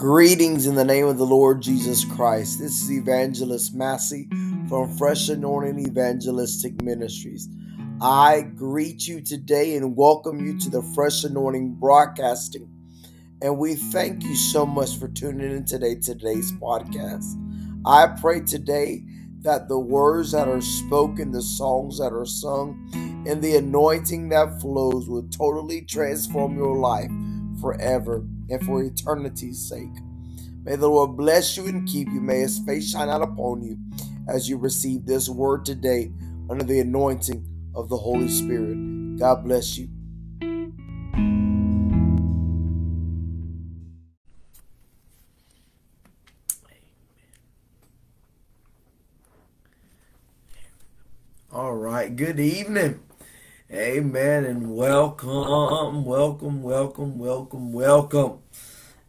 Greetings in the name of the Lord Jesus Christ. This is Evangelist Massey from Fresh Anointing Evangelistic Ministries. I greet you today and welcome you to the Fresh Anointing Broadcasting. And we thank you so much for tuning in today today's podcast. I pray today that the words that are spoken, the songs that are sung, and the anointing that flows will totally transform your life forever and for eternity's sake. May the Lord bless you and keep you. May his face shine out upon you as you receive this word today under the anointing of the Holy Spirit. God bless you. All right, good evening. Amen and welcome, welcome, welcome, welcome, welcome.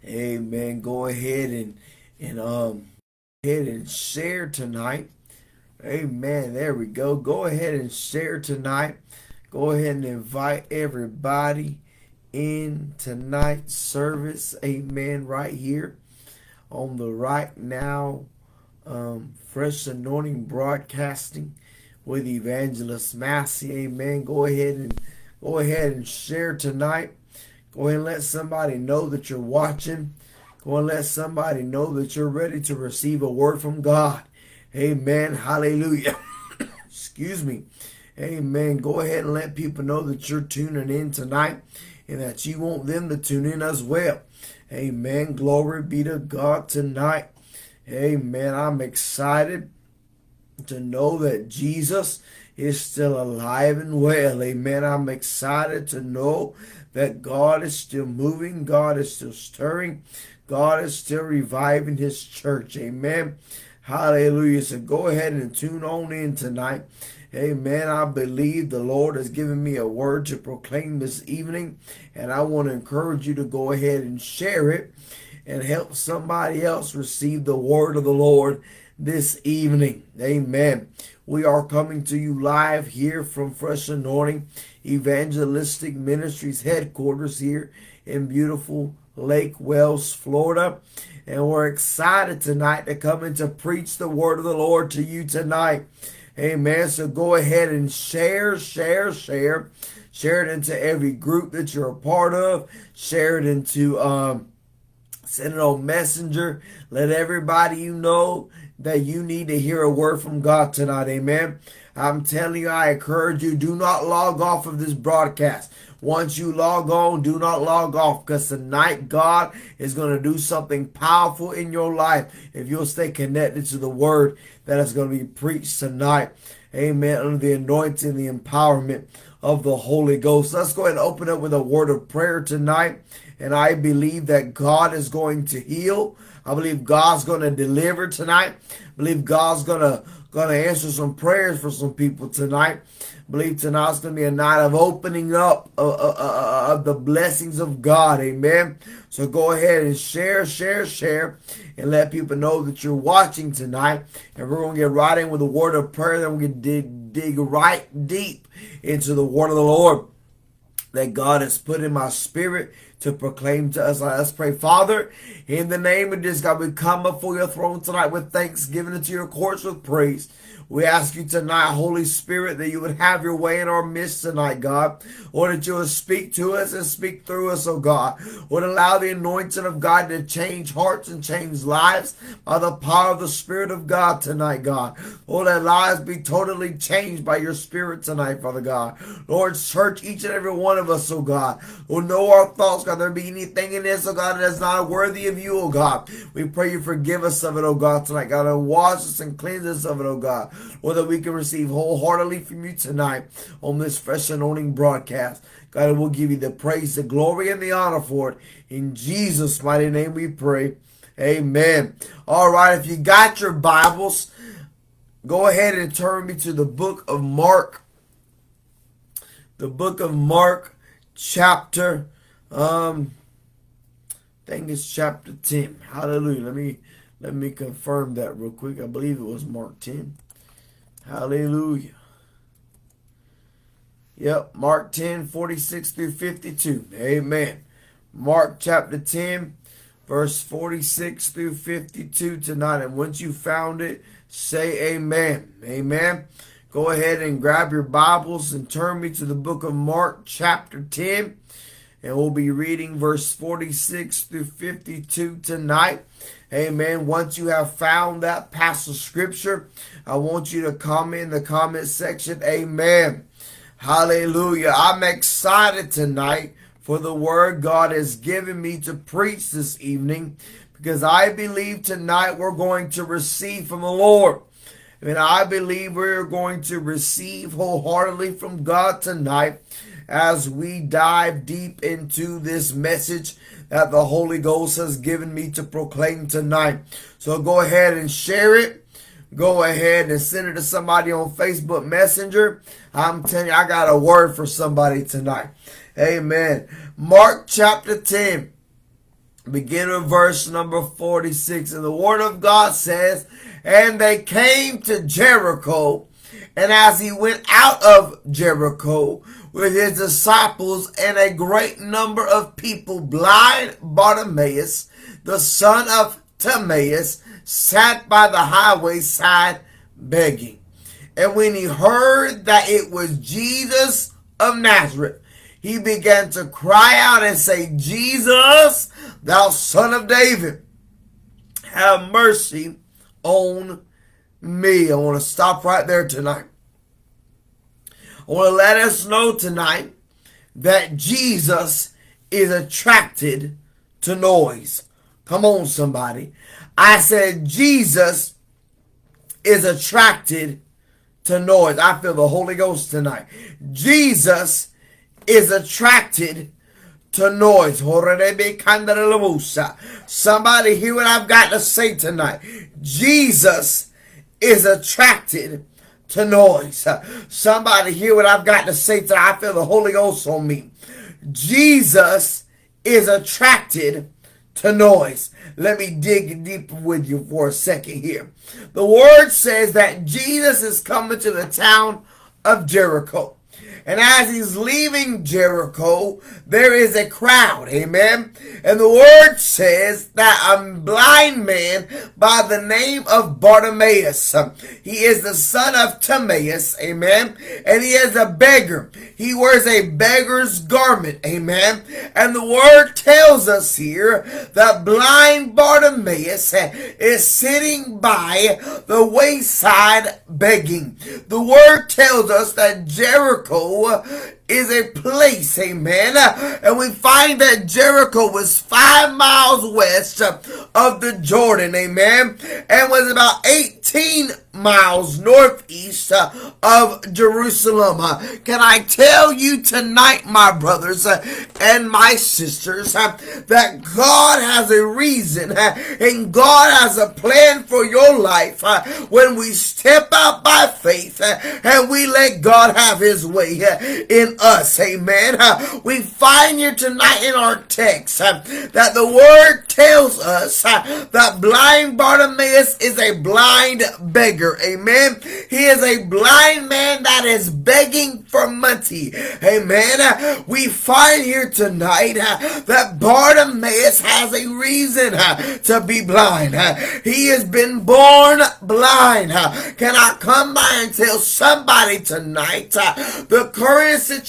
Amen. Go ahead and and um ahead and share tonight. Amen. There we go. Go ahead and share tonight. Go ahead and invite everybody in tonight's service. Amen. Right here on the right now um, fresh anointing broadcasting with evangelist Massey. Amen. Go ahead and go ahead and share tonight. Go ahead and let somebody know that you're watching. Go and let somebody know that you're ready to receive a word from God. Amen. Hallelujah. Excuse me. Amen. Go ahead and let people know that you're tuning in tonight and that you want them to tune in as well. Amen. Glory be to God tonight. Amen. I'm excited to know that Jesus is still alive and well. Amen. I'm excited to know that God is still moving, God is still stirring, God is still reviving his church. Amen. Hallelujah. So go ahead and tune on in tonight. Amen. I believe the Lord has given me a word to proclaim this evening, and I want to encourage you to go ahead and share it and help somebody else receive the word of the Lord this evening. Amen. We are coming to you live here from Fresh Anointing Evangelistic Ministries headquarters here in beautiful Lake Wales, Florida. And we're excited tonight to come and to preach the word of the Lord to you tonight. Amen. So go ahead and share, share, share. Share it into every group that you're a part of. Share it into um, send it on messenger let everybody you know that you need to hear a word from god tonight amen? I'm telling you i encourage you do not log off of this broadcast. Once you log on do not log off because tonight god is going to do something powerful in your life if you'll stay connected to the word that is going to be preached tonight amen? Under the anointing the empowerment of the holy ghost. Let's go ahead and open up with a word of prayer tonight and I believe that God is going to heal. I believe God's going to deliver tonight. I believe God's going to going to answer some prayers for some people tonight. I believe tonight's going to be a night of opening up of, uh, uh, uh, of the blessings of God. Amen. So go ahead and share, share, share, and let people know that you're watching tonight. And we're going to get right in with a word of prayer. Then going to dig, dig right deep into the word of the Lord that God has put in my spirit to proclaim to us. Let's pray. Father, in the name of this God, we come before your throne tonight with thanksgiving into your courts with praise. We ask you tonight, Holy Spirit, that you would have your way in our midst tonight, God. Or that you would speak to us and speak through us, oh God. Would allow the anointing of God to change hearts and change lives by the power of the Spirit of God tonight, God. Lord, that lives be totally changed by your Spirit tonight, Father God. Lord, search each and every one of us, oh God. Lord, know our thoughts, God. There be anything in this, oh God, that is not worthy of you, oh God. We pray you forgive us of it, oh God, tonight, God, and wash us and cleanse us of it, oh God or that we can receive wholeheartedly from you tonight on this fresh anointing broadcast. God, we'll give you the praise, the glory, and the honor for it. In Jesus' mighty name we pray. Amen. All right, if you got your Bibles, go ahead and turn me to the book of Mark. The book of Mark, chapter, um, I think it's chapter 10. Hallelujah. Let me let me confirm that real quick. I believe it was Mark 10. Hallelujah. Yep, Mark 10, 46 through 52. Amen. Mark chapter 10, verse 46 through 52 tonight. And once you found it, say amen. Amen. Go ahead and grab your Bibles and turn me to the book of Mark, chapter 10. And we'll be reading verse 46 through 52 tonight. Amen. Once you have found that passage of scripture, I want you to comment in the comment section. Amen. Hallelujah. I'm excited tonight for the word God has given me to preach this evening because I believe tonight we're going to receive from the Lord. And I believe we're going to receive wholeheartedly from God tonight as we dive deep into this message that the Holy Ghost has given me to proclaim tonight. So go ahead and share it. Go ahead and send it to somebody on Facebook Messenger. I'm telling you, I got a word for somebody tonight. Amen. Mark chapter 10, begin with verse number 46. And the word of God says, And they came to Jericho. And as he went out of Jericho with his disciples and a great number of people, blind Bartimaeus, the son of Timaeus, sat by the highway side begging. And when he heard that it was Jesus of Nazareth, he began to cry out and say, Jesus, thou son of David, have mercy on me. I want to stop right there tonight. I want to let us know tonight that Jesus is attracted to noise. Come on, somebody. I said Jesus is attracted to noise. I feel the Holy Ghost tonight. Jesus is attracted to noise. Somebody hear what I've got to say tonight. Jesus is attracted to noise. Somebody hear what I've got to say tonight. I feel the Holy Ghost on me. Jesus is attracted to noise. Let me dig deeper with you for a second here. The word says that Jesus is coming to the town of Jericho. And as he's leaving Jericho, there is a crowd. Amen. And the word says that a blind man by the name of Bartimaeus, he is the son of Timaeus. Amen. And he is a beggar. He wears a beggar's garment. Amen. And the word tells us here that blind Bartimaeus is sitting by the wayside begging. The word tells us that Jericho Jericho is a place, amen. And we find that Jericho was five miles west of the Jordan, amen, and was about 18 miles northeast of Jerusalem. Can I tell you tonight, my brothers and my sisters, that God has a reason and God has a plan for your life when we step out by faith and we let God have his way in us. Amen. Uh, we find here tonight in our text uh, that the word tells us uh, that blind Bartimaeus is a blind beggar. Amen. He is a blind man that is begging for money. Amen. We find here tonight that Bartimaeus has a reason to be blind. He has been born blind. Can I come by and tell somebody tonight the current situation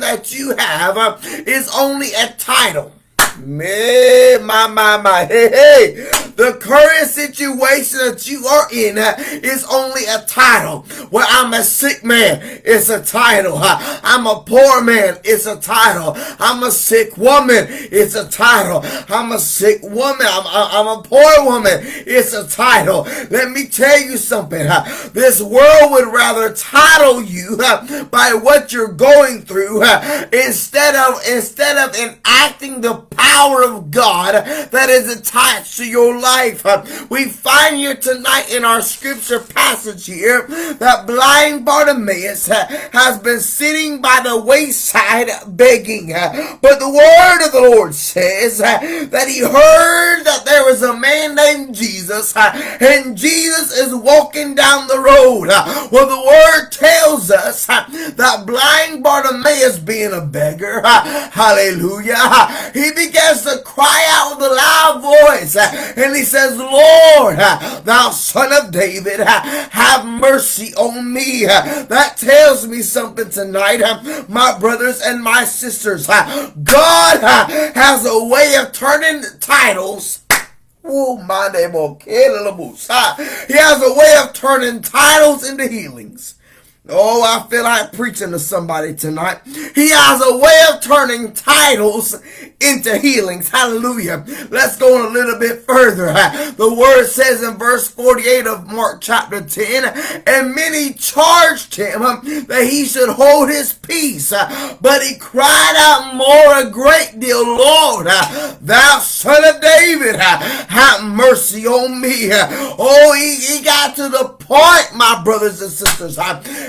that you have uh, is only a title. Me, my, my, my, hey, hey. The current situation that you are in uh, is only a title. Where I'm a sick man, it's a title. Uh, I'm a poor man, it's a title. I'm a sick woman, it's a title. I'm a sick woman, I'm, I'm a poor woman, it's a title. Let me tell you something. Uh, this world would rather title you by what you're going through instead of instead of enacting the power of God that is attached to your life. We find here tonight in our scripture passage here that blind Bartimaeus has been sitting by the wayside begging. But the word of the Lord says that he heard that there was a man named Jesus and Jesus is walking down the road. Well, the word tells us that blind Bartimaeus being a beggar, hallelujah, he began begins to cry out with a loud voice. And he says, Lord, thou son of David, have mercy on me. That tells me something tonight, my brothers and my sisters. God has a way of turning titles Oh, my name He has a way of turning titles into healings. Oh, I feel like preaching to somebody tonight. He has a way of turning titles into healings. Hallelujah. Let's go a little bit further. The word says in verse 48 of Mark chapter 10, and many charged him that he should hold his peace. But he cried out more a great deal, Lord, thou son of David, have mercy on me. Oh, he, he got to the point, my brothers and sisters.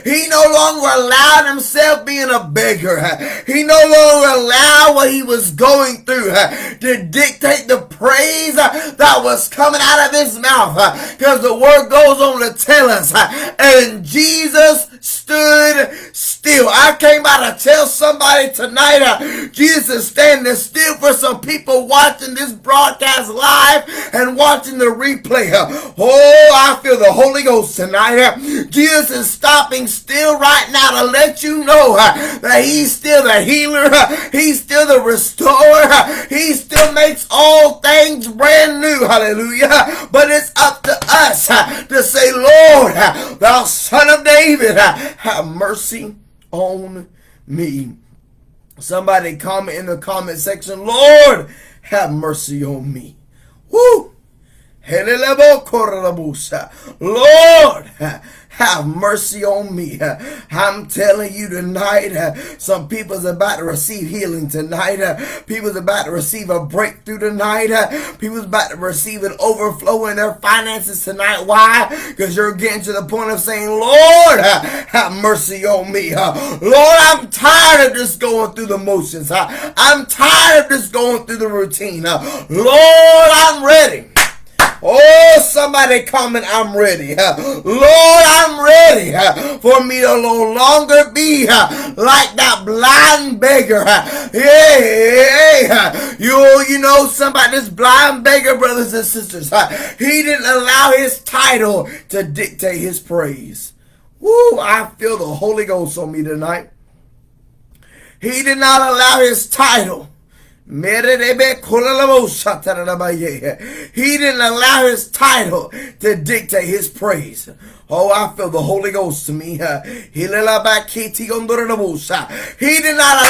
He no longer allowed himself being a beggar. He no longer allowed what he was going through to dictate the praise that was coming out of his mouth. Because the word goes on to tell us, and Jesus stood still. I came by to tell somebody tonight, Jesus standing still for some people watching this broadcast live and watching the replay. Oh, I feel the Holy Ghost tonight. Jesus is stopping still right now to let you know uh, that He's still the healer. Uh, he's still the restorer. Uh, he still makes all things brand new. Hallelujah. But it's up to us to say, Lord, thou son of David, have mercy on me. Somebody comment in the comment section, Lord, have mercy on me. Woo! Lord, have mercy on me. I'm telling you tonight, some people's about to receive healing tonight. People's about to receive a breakthrough tonight. People's about to receive an overflow in their finances tonight. Why? Because you're getting to the point of saying, Lord, have mercy on me. Lord, I'm tired of just going through the motions. I'm tired of just going through the routine. Lord, I'm ready. Oh, somebody comment, I'm ready. Lord, I'm ready for me to no longer be like that blind beggar. Hey, you, you know somebody, this blind beggar, brothers and sisters, he didn't allow his title to dictate his praise. Woo, I feel the Holy Ghost on me tonight. He did not allow his title he didn't allow his title to dictate his praise. Oh, I feel the Holy Ghost to me. He did not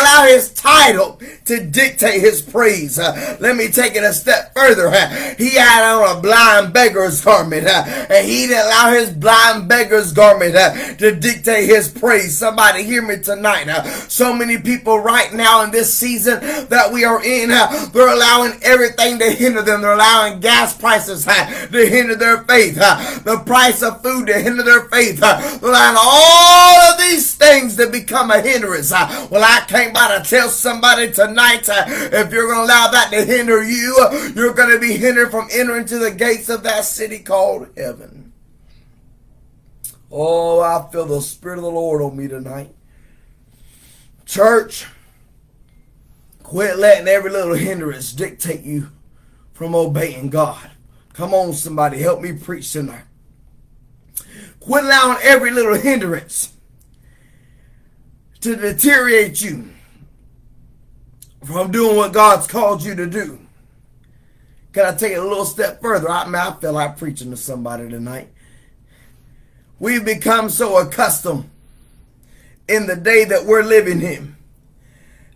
allow his title to dictate his praise. Let me take it a step further. He had on a blind beggar's garment, and he didn't allow his blind beggar's garment to dictate his praise. Somebody hear me tonight. So many people right now in this season that we are in, they're allowing everything to hinder them. They're allowing gas prices to hinder their faith, the price of food to hinder their faith. Uh, Allowing all of these things to become a hindrance. Uh, well, I came by to tell somebody tonight, uh, if you're going to allow that to hinder you, you're going to be hindered from entering to the gates of that city called heaven. Oh, I feel the Spirit of the Lord on me tonight. Church, quit letting every little hindrance dictate you from obeying God. Come on, somebody, help me preach tonight. Quit allowing every little hindrance to deteriorate you from doing what God's called you to do. Can I take it a little step further? I, mean, I feel like preaching to somebody tonight. We've become so accustomed in the day that we're living in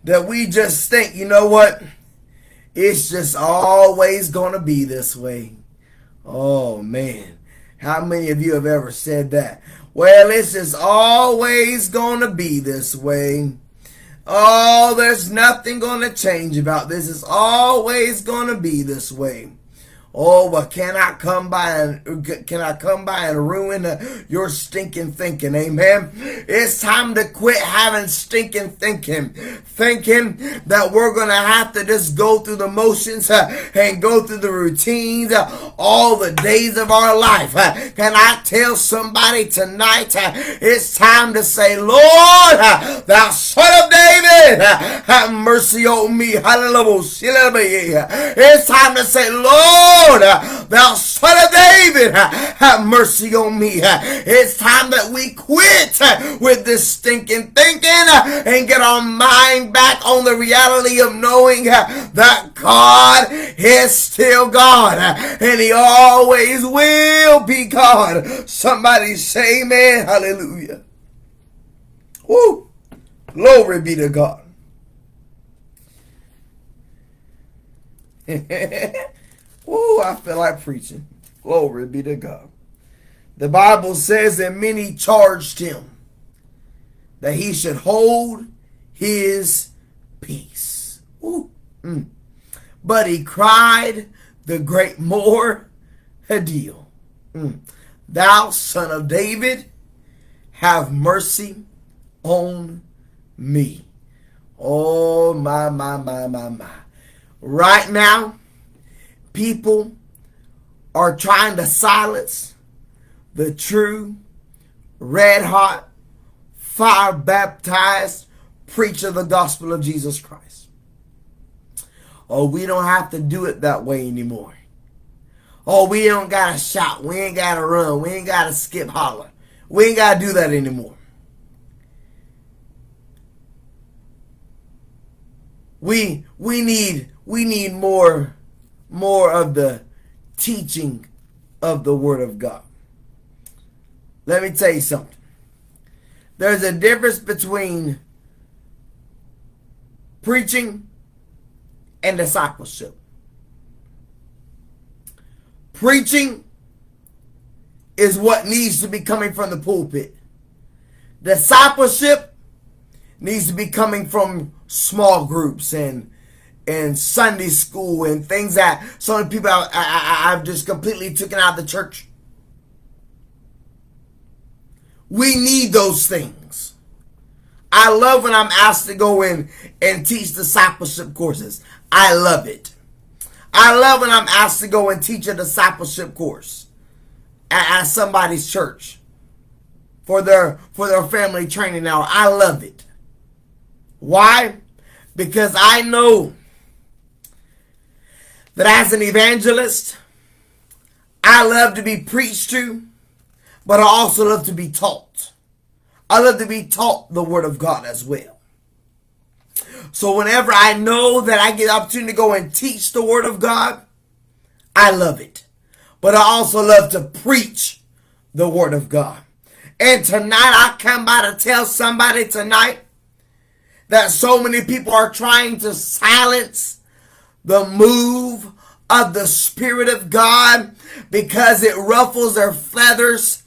that we just think, you know what? It's just always going to be this way. Oh, man. How many of you have ever said that? Well, it's just always going to be this way. Oh, there's nothing going to change about this. It's always going to be this way. Oh, but can I come by and can I come by and ruin your stinking thinking? Amen. It's time to quit having stinking thinking, thinking that we're gonna have to just go through the motions uh, and go through the routines uh, all the days of our life. Uh, can I tell somebody tonight? It's time to say, Lord, thou son of David, have mercy on me. Hallelujah. It's time to say, Lord. Lord, uh, thou son of David, uh, have mercy on me. Uh, it's time that we quit with this stinking thinking and get our mind back on the reality of knowing that God is still God and He always will be God. Somebody say amen. Hallelujah. Woo. Glory be to God. Ooh, I feel like preaching. Glory be to God. The Bible says that many charged him that he should hold his peace. Ooh. Mm. But he cried the great more deal. Mm. Thou son of David, have mercy on me. Oh my my my my my. Right now, people are trying to silence the true, red hot, fire baptized preacher of the gospel of Jesus Christ. Oh, we don't have to do it that way anymore. Oh, we don't gotta shout. We ain't gotta run. We ain't gotta skip holler. We ain't gotta do that anymore. We we need we need more more of the teaching of the Word of God. Let me tell you something. There's a difference between preaching and discipleship. Preaching is what needs to be coming from the pulpit. Discipleship needs to be coming from small groups and and Sunday school and things that so many people I, I, I've just completely taken out of the church. We need those things. I love when I'm asked to go in and teach discipleship courses. I love it. I love when I'm asked to go and teach a discipleship course at, at somebody's church for their for their family training hour. I love it. Why? Because I know that as an evangelist, I love to be preached to, but I also love to be taught. I love to be taught the Word of God as well. So whenever I know that I get the opportunity to go and teach the Word of God, I love it. But I also love to preach the Word of God. And tonight I come by to tell somebody tonight that so many people are trying to silence the move of the Spirit of God because it ruffles their feathers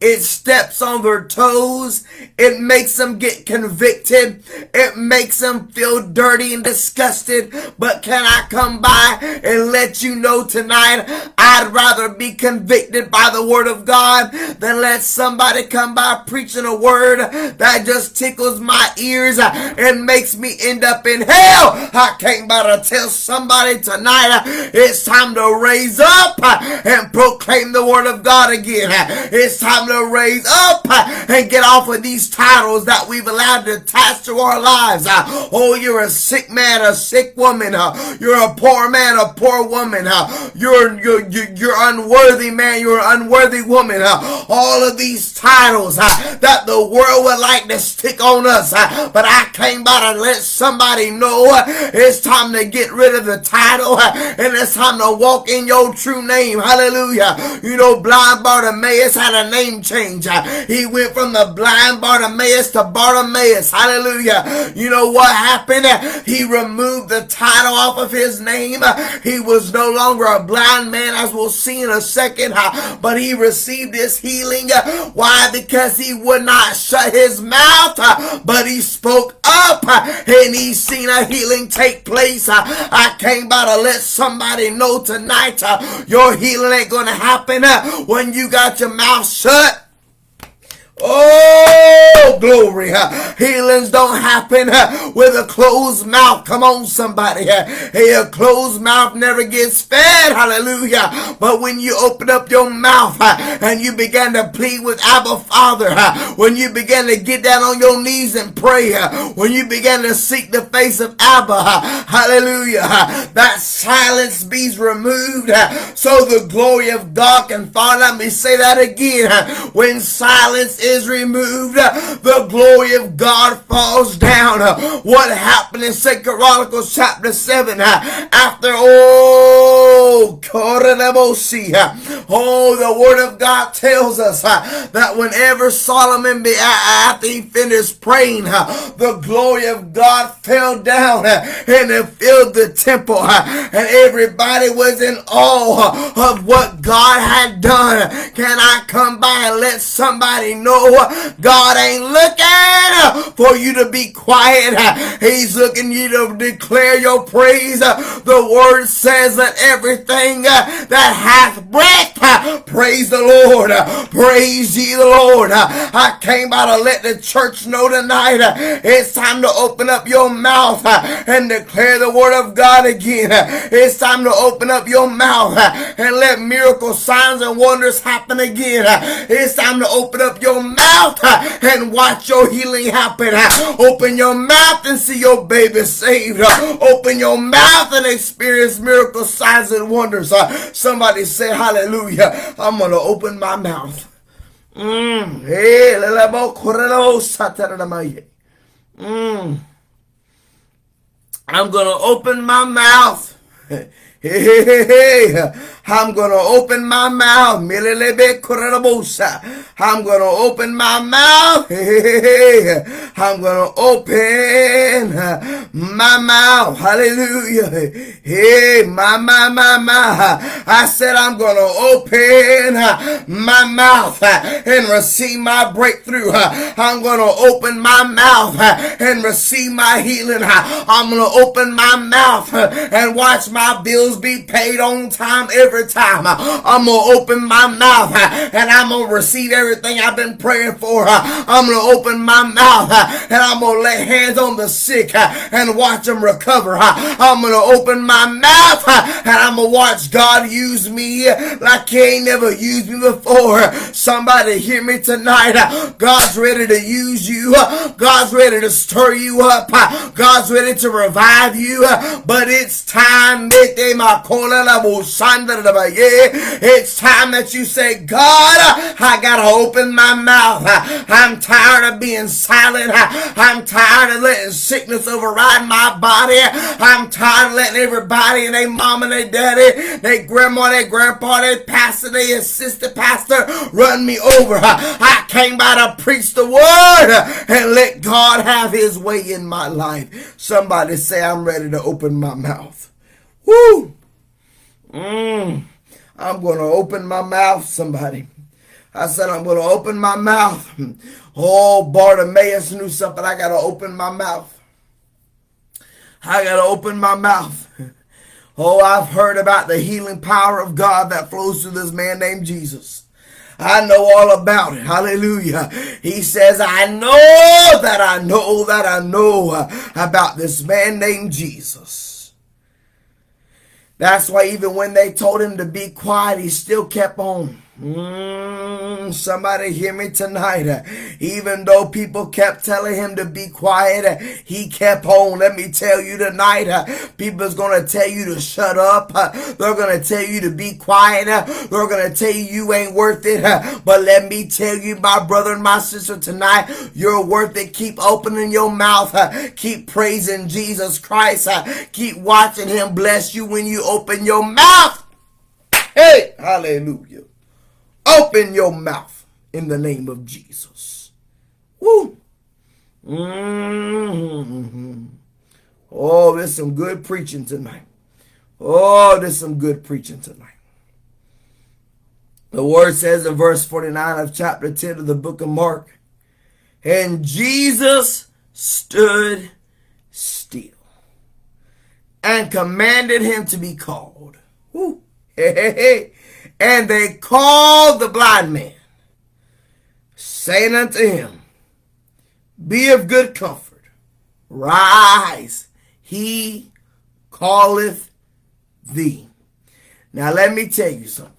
it steps on their toes. It makes them get convicted. It makes them feel dirty and disgusted. But can I come by and let you know tonight, I'd rather be convicted by the word of God than let somebody come by preaching a word that just tickles my ears and makes me end up in hell. I came by to tell somebody tonight, it's time to raise up and proclaim the word of God again. It's time to raise up and get off of these titles that we've allowed to attach to our lives. Uh, oh, you're a sick man, a sick woman. Uh, you're a poor man, a poor woman. Uh, you're, you're, you're unworthy man, you're unworthy woman. All of these titles that the world would like to stick on us. But I came by to let somebody know it's time to get rid of the title and it's time to walk in your true name. Hallelujah. You know, blind Bartimaeus had a name name change. Uh, he went from the blind Bartimaeus to Bartimaeus. Hallelujah. You know what happened? Uh, he removed the title off of his name. Uh, he was no longer a blind man, as we'll see in a second, but he received his healing. Why? Because he would not shut his mouth, but he spoke up and he seen a healing take place. I came by to let somebody know tonight your healing ain't going to happen when you got your mouth shut. Oh, glory. Healings don't happen with a closed mouth. Come on, somebody. A closed mouth never gets fed. Hallelujah. But when you open up your mouth and you begin to plead with Abba Father, when you begin to get down on your knees and pray, when you begin to seek the face of Abba, hallelujah, that silence be removed so the glory of God can fall. Let me say that again. When silence is removed, the glory of God falls down. What happened in Second Chronicles chapter 7 after oh oh the word of God tells us that whenever Solomon be after he finished praying the glory of God fell down and it filled the temple and everybody was in awe of what God had done. Can I come by and let somebody know God ain't looking for you to be quiet. He's looking you to declare your praise. The word says that everything that hath breath, praise the Lord. Praise ye the Lord. I came by to let the church know tonight it's time to open up your mouth and declare the word of God again. It's time to open up your mouth and let miracle signs and wonders happen again. It's time to open up your mouth and watch your healing happen. Open your mouth and see your baby saved. Open your mouth and experience miracle signs and wonders. Somebody say hallelujah. I'm going to open my mouth. Mm. I'm going to open my mouth. Hey, hey, hey. I'm going to open my mouth. I'm going to open my mouth. I'm going to open my mouth. Hallelujah. Hey, my, my, my, my. I said I'm going to open my mouth and receive my breakthrough. I'm going to open my mouth and receive my healing. I'm going to open my mouth and watch my bills be paid on time every every time. Uh, I'm going to open my mouth uh, and I'm going to receive everything I've been praying for. Uh, I'm going to open my mouth and I'm going to lay hands on the sick and watch them recover. I'm going to open my mouth and I'm going to watch God use me like he ain't never used me before. Somebody hear me tonight. God's ready to use you. God's ready to stir you up. God's ready to revive you. But it's time. Yeah, it's time that you say, God, I got to open my mouth. I'm tired of being silent. I'm tired of letting sickness override my body. I'm tired of letting everybody and their mom and their daddy, their grandma, their grandpa, their pastor, their assistant pastor run me over. I came by to preach the word and let God have his way in my life. Somebody say, I'm ready to open my mouth. Woo! Mm, I'm going to open my mouth, somebody. I said, I'm going to open my mouth. Oh, Bartimaeus knew something. I got to open my mouth. I got to open my mouth. Oh, I've heard about the healing power of God that flows through this man named Jesus. I know all about it. Hallelujah. He says, I know that I know that I know about this man named Jesus. That's why even when they told him to be quiet, he still kept on. Mm, somebody hear me tonight. Even though people kept telling him to be quiet, he kept on. Let me tell you tonight, people's to tell you to shut up. They're to tell you to be quiet. They're to tell you you ain't worth it. But let me tell you, my brother and my sister tonight, you're worth it. Keep opening your mouth. Keep praising Jesus Christ. Keep watching him bless you when you open your mouth. Hey, hallelujah. Open your mouth. in the name of Jesus. Woo! Mm-hmm. Oh, there's some good preaching tonight. Oh, there's some good preaching tonight. The word says in verse 49 of chapter 10 of the book of Mark, and Jesus stood still and commanded him to be called. Woo. Hey, hey, hey. And they called the blind man, saying unto him, Be of good comfort, rise, he calleth thee. Now let me tell you something.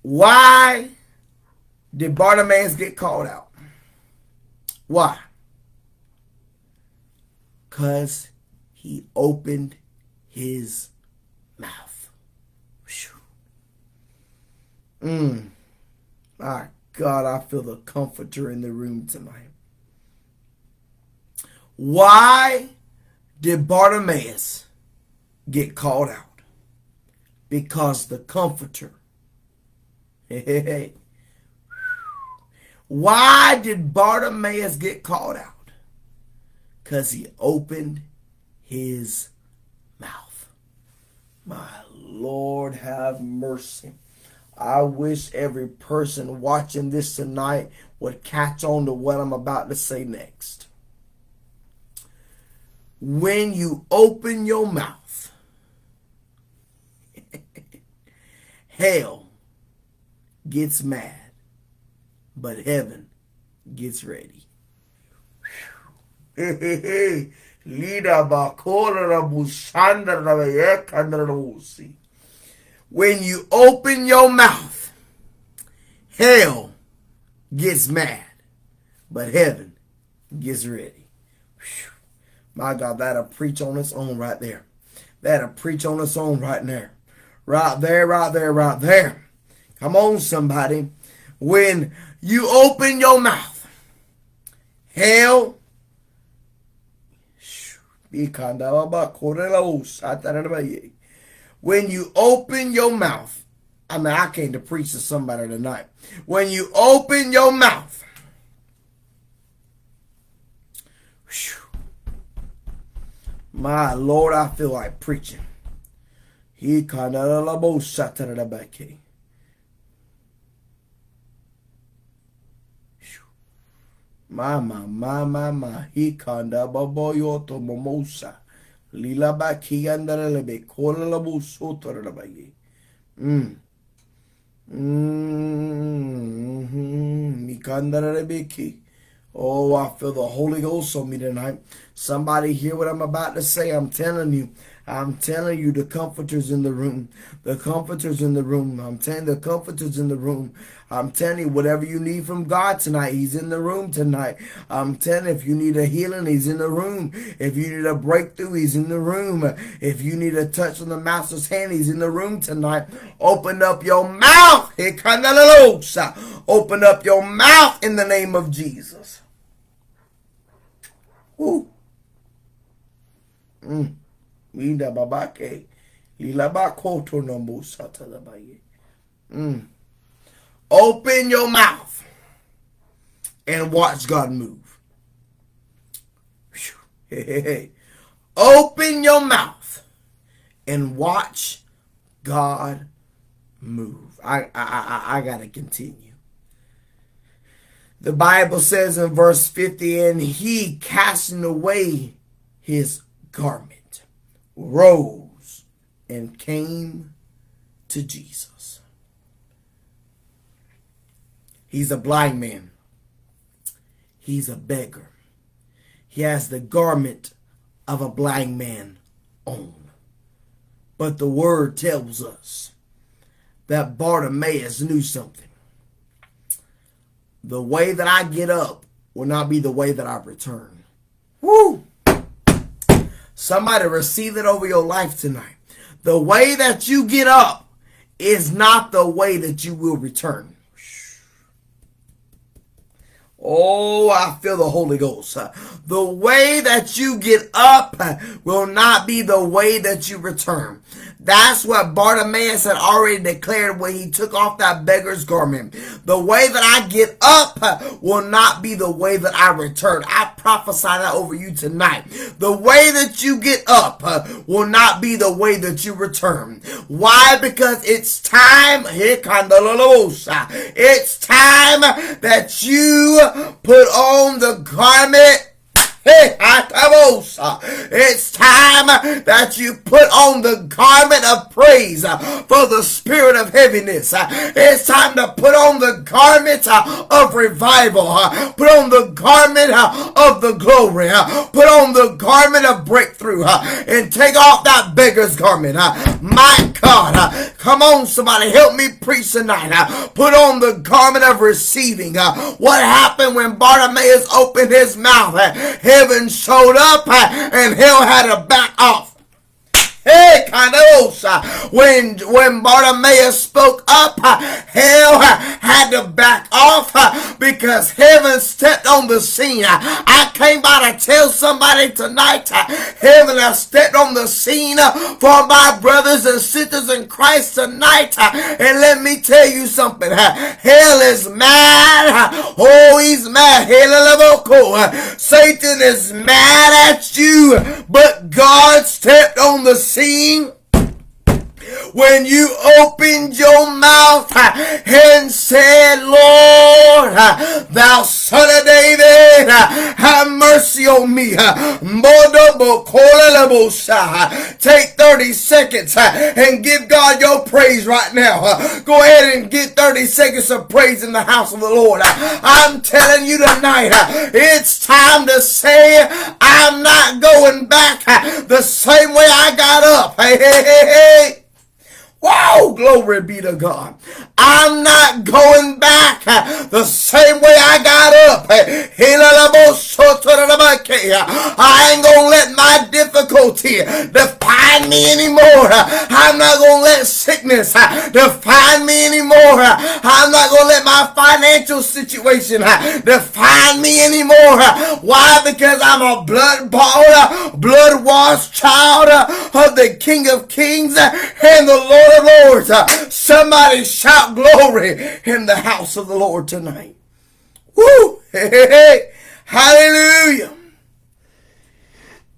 Why did Bartimaeus get called out? Why? Because he opened his mouth. Mmm. My God, I feel the comforter in the room tonight. Why did Bartimaeus get called out? Because the comforter. Why did Bartimaeus get called out? Because he opened his mouth. My Lord, have mercy. I wish every person watching this tonight would catch on to what I'm about to say next. When you open your mouth, hell gets mad, but heaven gets ready. When you open your mouth, hell gets mad, but heaven gets ready. My God, that'll preach on its own right there. That'll preach on its own right there. Right there, right there, right there. Come on, somebody. When you open your mouth, hell when you open your mouth, I mean, I came to preach to somebody tonight. When you open your mouth, my Lord, I feel like preaching. He kind of Mama, mama, ma, hikanda baboyoto momosa. Lila ba kiandara lebe kola la busotora la baye. Mm. Mm. Lebeki. Oh, I feel the Holy Ghost on me tonight. Somebody hear what I'm about to say. I'm telling you. I'm telling you, the comforters in the room. The comforters in the room. I'm telling the comforters in the room. I'm telling you, whatever you need from God tonight, He's in the room tonight. I'm telling you, if you need a healing, He's in the room. If you need a breakthrough, He's in the room. If you need a touch on the Master's hand, He's in the room tonight. Open up your mouth. Open up your mouth in the name of Jesus. Woo. Mm. Minda babake. Mm. Open your mouth and watch God move. Open your mouth and watch God move. I, I, I, I got to continue. The Bible says in verse 50, and he casting away his garment rose and came to Jesus. He's a blind man. He's a beggar. He has the garment of a blind man on. But the word tells us that Bartimaeus knew something. The way that I get up will not be the way that I return. Woo! Somebody receive it over your life tonight. The way that you get up is not the way that you will return. Oh, I feel the Holy Ghost. The way that you get up will not be the way that you return. That's what Bartimaeus had already declared when he took off that beggar's garment. The way that I get up will not be the way that I return. I prophesy that over you tonight. The way that you get up will not be the way that you return. Why? Because it's time, it's time that you put on the garment it's time that you put on the garment of praise for the spirit of heaviness. It's time to put on the garment of revival. Put on the garment of the glory. Put on the garment of breakthrough and take off that beggar's garment. My God, come on, somebody, help me preach tonight. Put on the garment of receiving. What happened when Bartimaeus opened his mouth? Heaven showed up and hell had to back off. Hey. When, when Bartimaeus spoke up, hell had to back off because heaven stepped on the scene. I came by to tell somebody tonight, heaven has stepped on the scene for my brothers and sisters in Christ tonight. And let me tell you something. Hell is mad. Oh, he's mad. Satan is mad at you, but God stepped on the scene scene when you opened your mouth and said, Lord, thou son of David, have mercy on me. Take 30 seconds and give God your praise right now. Go ahead and get 30 seconds of praise in the house of the Lord. I'm telling you tonight, it's time to say, I'm not going back the same way I got up. Hey, hey, hey, hey. Wow, glory be to God. I'm not going back the same way I got up. I ain't going to let my difficulty define me anymore. I'm not going to let sickness define me anymore. I'm not going to let my financial situation define me anymore. Why? Because I'm a blood-bought, blood-washed child of the King of Kings and the Lord of Lords. Uh, somebody shout glory in the house of the Lord tonight. Woo! Hey, hey, hey. Hallelujah.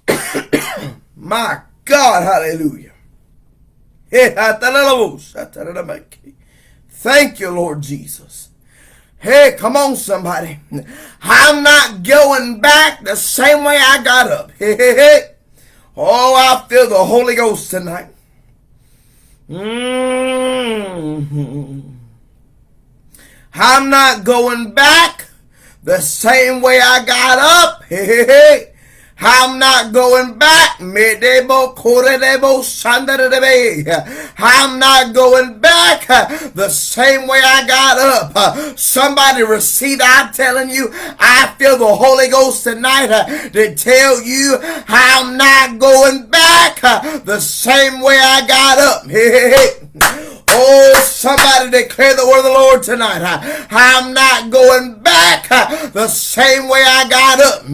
My God, hallelujah. Thank you, Lord Jesus. Hey, come on, somebody. I'm not going back the same way I got up. Hey, hey, hey. Oh, I feel the Holy Ghost tonight. Mm-hmm. I'm not going back the same way I got up. Hey, hey, hey. I'm not going back. I'm not going back the same way I got up. Somebody receive, I'm telling you, I feel the Holy Ghost tonight to tell you I'm not going back the same way I got up. Oh, somebody declare the word of the Lord tonight. Uh, I'm not going back uh, the same way I got up. Uh,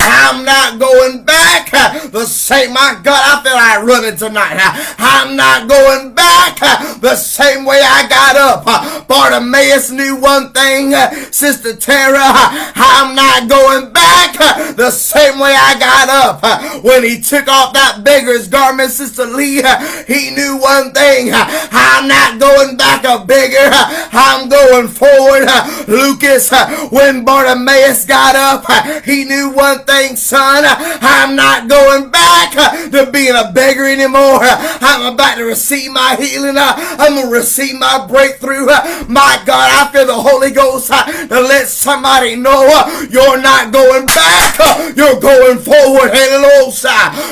I'm not going back the same. My God, I feel like running tonight. I'm not going back the same way I got up. Bartimaeus knew one thing, Sister Tara. I'm not going back the same way I got up when he took off that beggar's garment, Sister Lee, he knew one thing. I'm not going back a beggar. I'm going forward. Lucas, when Bartimaeus got up, he knew one thing, son. I'm not going back to being a beggar anymore. I'm about to receive my healing. I'm going to receive my breakthrough. My God, I feel the Holy Ghost to let somebody know you're not going back. You're going forward. Hallelujah.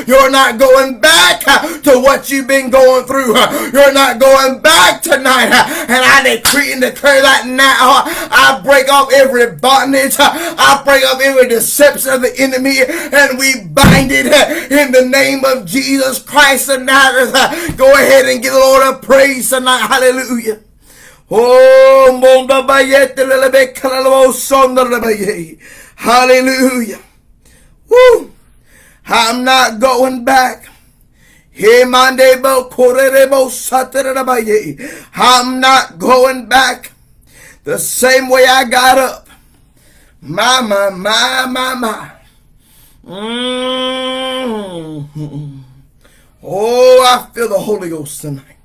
You're not going back uh, to what you've been going through. Uh. You're not going back tonight. Uh. And I decree and declare that now. I break off every bondage. I break off every deception of the enemy. And we bind it in the name of Jesus Christ of Nazareth. Go ahead and give the Lord a praise tonight. Hallelujah. Oh, Hallelujah. Woo! I'm not going back. I'm not going back the same way I got up. My, my, my, my, my. Mm-hmm. Oh, I feel the Holy Ghost tonight.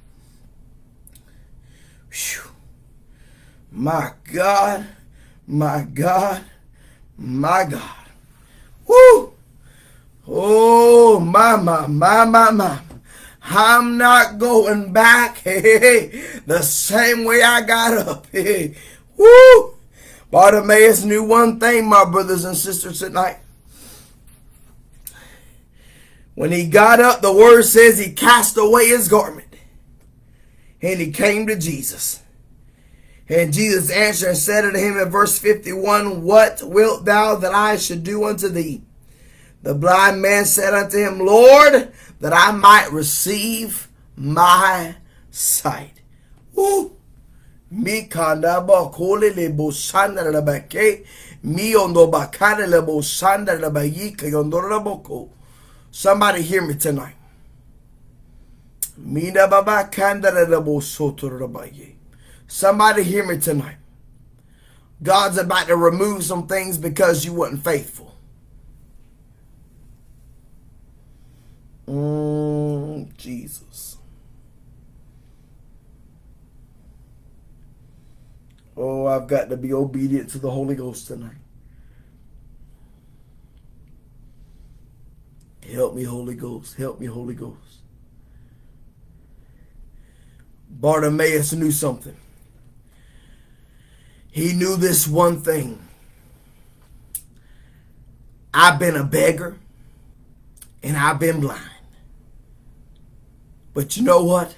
Whew. My God, my God, my God. Woo! Oh, my, my, my, my. I'm not going back hey, hey, the same way I got up. Hey, woo! Bartimaeus knew one thing, my brothers and sisters, tonight. When he got up, the word says he cast away his garment and he came to Jesus. And Jesus answered and said unto him in verse 51, What wilt thou that I should do unto thee? The blind man said unto him, Lord, that I might receive my sight. Woo! Mi kole le la mi ondo le la bayi ke ondo la boko. Somebody hear me tonight. Kanda la. Somebody hear me tonight. God's about to remove some things because you weren't faithful. Mm, Jesus. Oh, I've got to be obedient to the Holy Ghost tonight. Help me, Holy Ghost. Help me, Holy Ghost. Bartimaeus knew something. He knew this one thing. I've been a beggar and I've been blind. But you know what?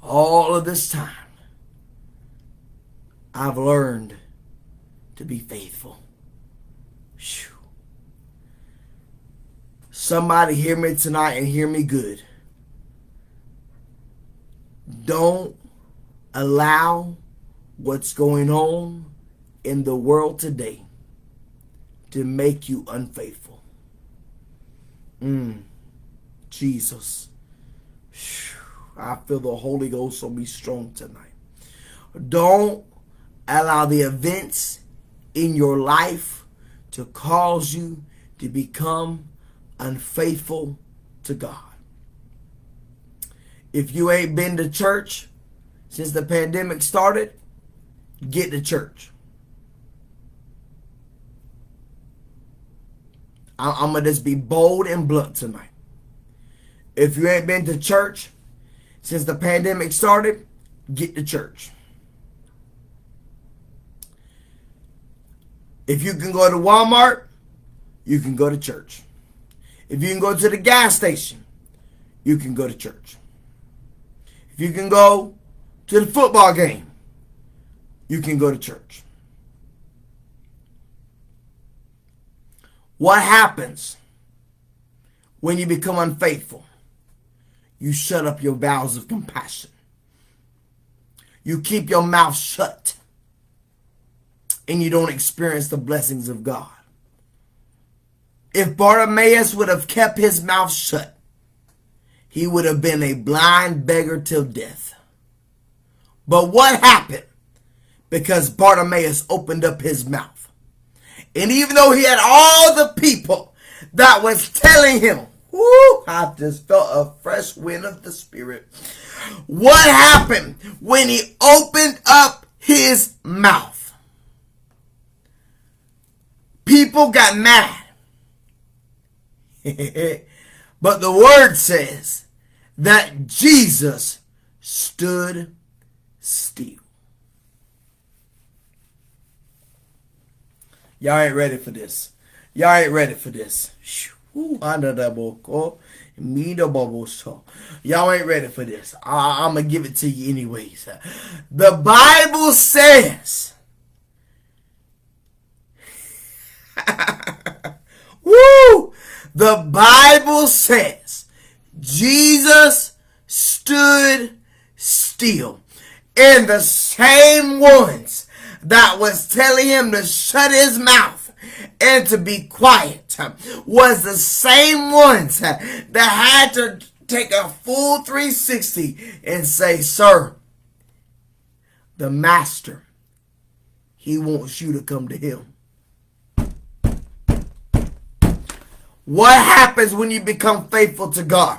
All of this time, I've learned to be faithful. Whew. Somebody hear me tonight and hear me good. Don't allow what's going on in the world today to make you unfaithful. Mm, Jesus. I feel the Holy Ghost will be strong tonight. Don't allow the events in your life to cause you to become unfaithful to God. If you ain't been to church, since the pandemic started, get to church. I'm going to just be bold and blunt tonight. If you ain't been to church since the pandemic started, get to church. If you can go to Walmart, you can go to church. If you can go to the gas station, you can go to church. If you can go to the football game, you can go to church. What happens when you become unfaithful? You shut up your vows of compassion. You keep your mouth shut. And you don't experience the blessings of God. If Bartimaeus would have kept his mouth shut, he would have been a blind beggar till death. But what happened? Because Bartimaeus opened up his mouth. And even though he had all the people that was telling him, whoo, I just felt a fresh wind of the Spirit. What happened when he opened up his mouth? People got mad. but the word says that Jesus stood still. Y'all ain't ready for this. Y'all ain't ready for this. Under Y'all ain't ready for this. I, I'm gonna give it to you anyways. The Bible says. Woo! The Bible says Jesus stood still and the same ones that was telling him to shut his mouth and to be quiet was the same ones that had to take a full 360 and say, Sir, the master, he wants you to come to him. What happens when you become faithful to God?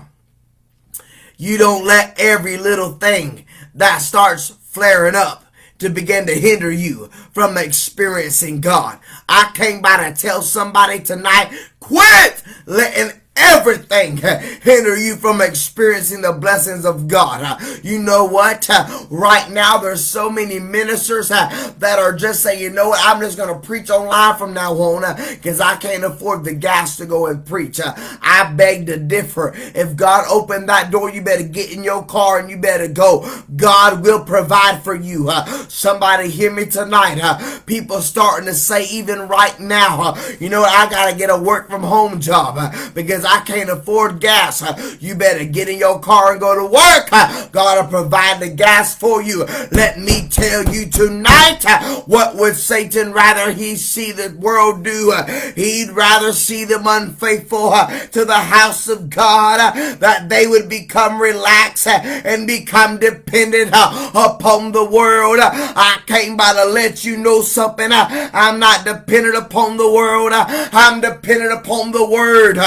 You don't let every little thing that starts flaring up to begin to hinder you from experiencing God. I came by to tell somebody tonight, quit letting everything uh, hinder you from experiencing the blessings of God. Uh, you know what? Uh, right now, there's so many ministers that are just saying, you know what? I'm just going to preach online from now on because I can't afford the gas to go and preach. I beg to differ. If God opened that door, you better get in your car and you better go. God will provide for you. Somebody hear me tonight. People starting to say even right now, you know? I got to get a work from home job because I can't afford gas. You better get in your car and go to work. God will provide the gas for you. Let me tell you tonight, what would Satan rather he see the world do? He'd rather see them unfaithful to the house of God, that they would become relaxed and become dependent upon the world. I came by to let you know something. I'm not dependent upon the world. I'm dependent upon the word.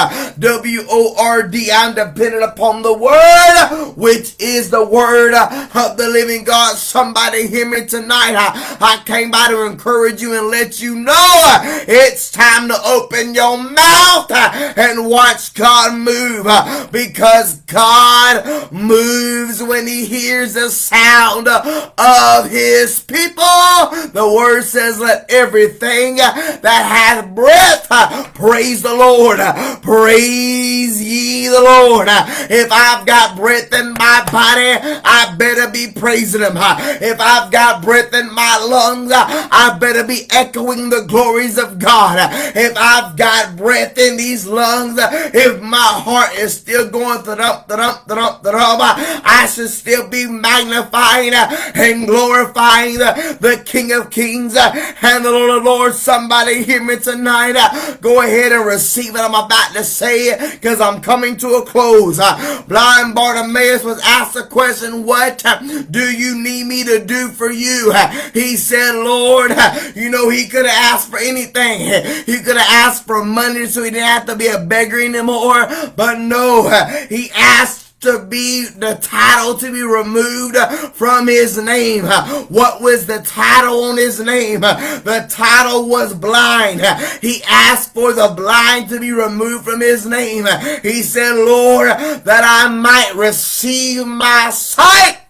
W-O-R-D. I'm dependent upon the word, which is the word of the living God. Somebody hear me tonight. I, I came by to encourage you and let you know it's time to open your mouth and watch God move because God moves when he hears the sound of his people. The word says, let everything that hath breath praise the Lord. Praise ye the Lord. If I've got breath in my body, I better be praising him. If I've got breath in my lungs, I better be echoing the glories of God. If I've got breath in these lungs, if my heart is still going thump, thump, thump, thump, I should still be magnifying and glorifying the, King of Kings and the Lord of Lords. Somebody hear me tonight. Go ahead and receive it. I'm about to say because I'm coming to a close. Uh, blind Bartimaeus was asked the question, What uh, do you need me to do for you? Uh, he said, Lord, you know, he could have asked for anything. He could have asked for money so he didn't have to be a beggar anymore. But no, he asked to be the title to be removed from his name. What was the title on his name? The title was blind. He asked for the blind to be removed from his name. He said, Lord, that I might receive my sight.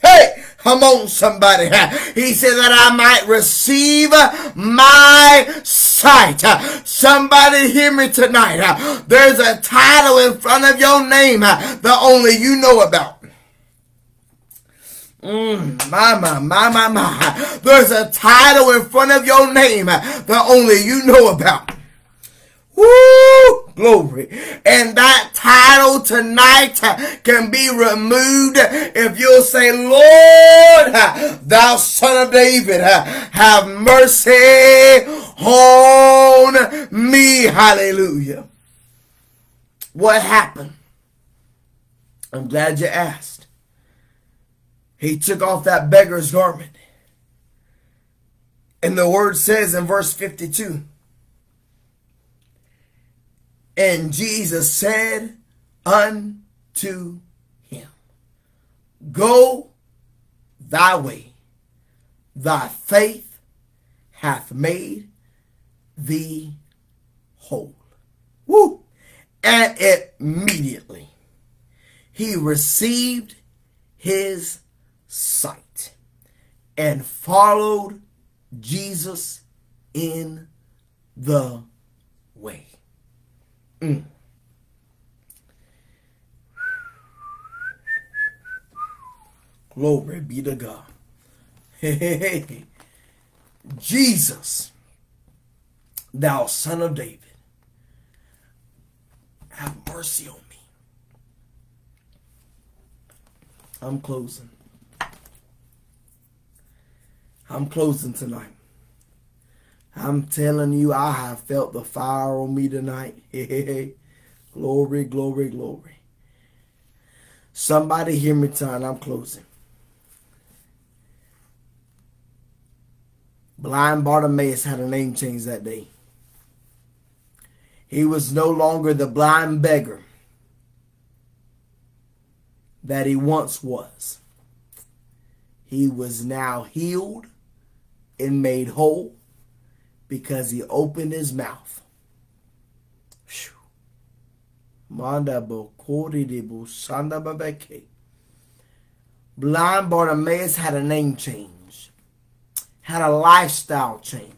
Hey, Come on, somebody. He said that I might receive my sight. Somebody hear me tonight. There's a title in front of your name that only you know about. Mm, my, my, my, my, my. There's a title in front of your name that only you know about. Woo! Glory. And that title tonight can be removed if you'll say, Lord, thou son of David, have mercy on me. Hallelujah. What happened? I'm glad you asked. He took off that beggar's garment. And the word says in verse 52 and Jesus said unto him, Go thy way, thy faith hath made thee whole. Woo! And immediately he received his sight and followed Jesus in the. Mm. Glory be to God. Hey, Jesus, thou son of David, have mercy on me. I'm closing. I'm closing tonight. I'm telling you, I have felt the fire on me tonight. glory, glory, glory. Somebody hear me tonight. I'm closing. Blind Bartimaeus had a name change that day. He was no longer the blind beggar that he once was. He was now healed and made whole because he opened his mouth. Blind Bartimaeus had a name change, had a lifestyle change.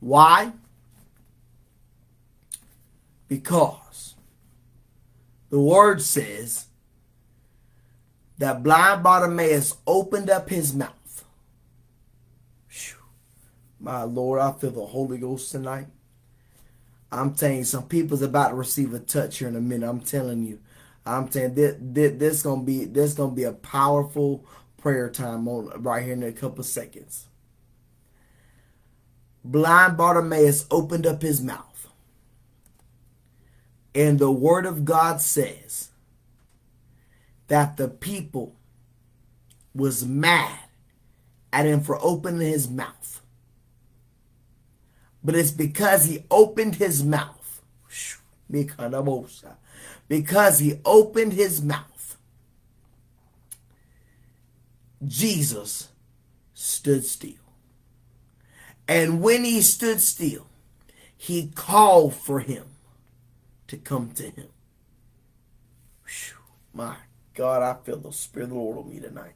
Why? Because the word says that blind Bartimaeus opened up his mouth my Lord, I feel the Holy Ghost tonight. I'm telling you, some people's about to receive a touch here in a minute. I'm telling you. I'm telling this, this, this gonna be this gonna be a powerful prayer time on right here in a couple seconds. Blind Bartimaeus opened up his mouth, and the word of God says that the people was mad at him for opening his mouth but it's because he opened his mouth. Because he opened his mouth, Jesus stood still. And when he stood still, he called for him to come to him. My God, I feel the Spirit of the Lord on me tonight.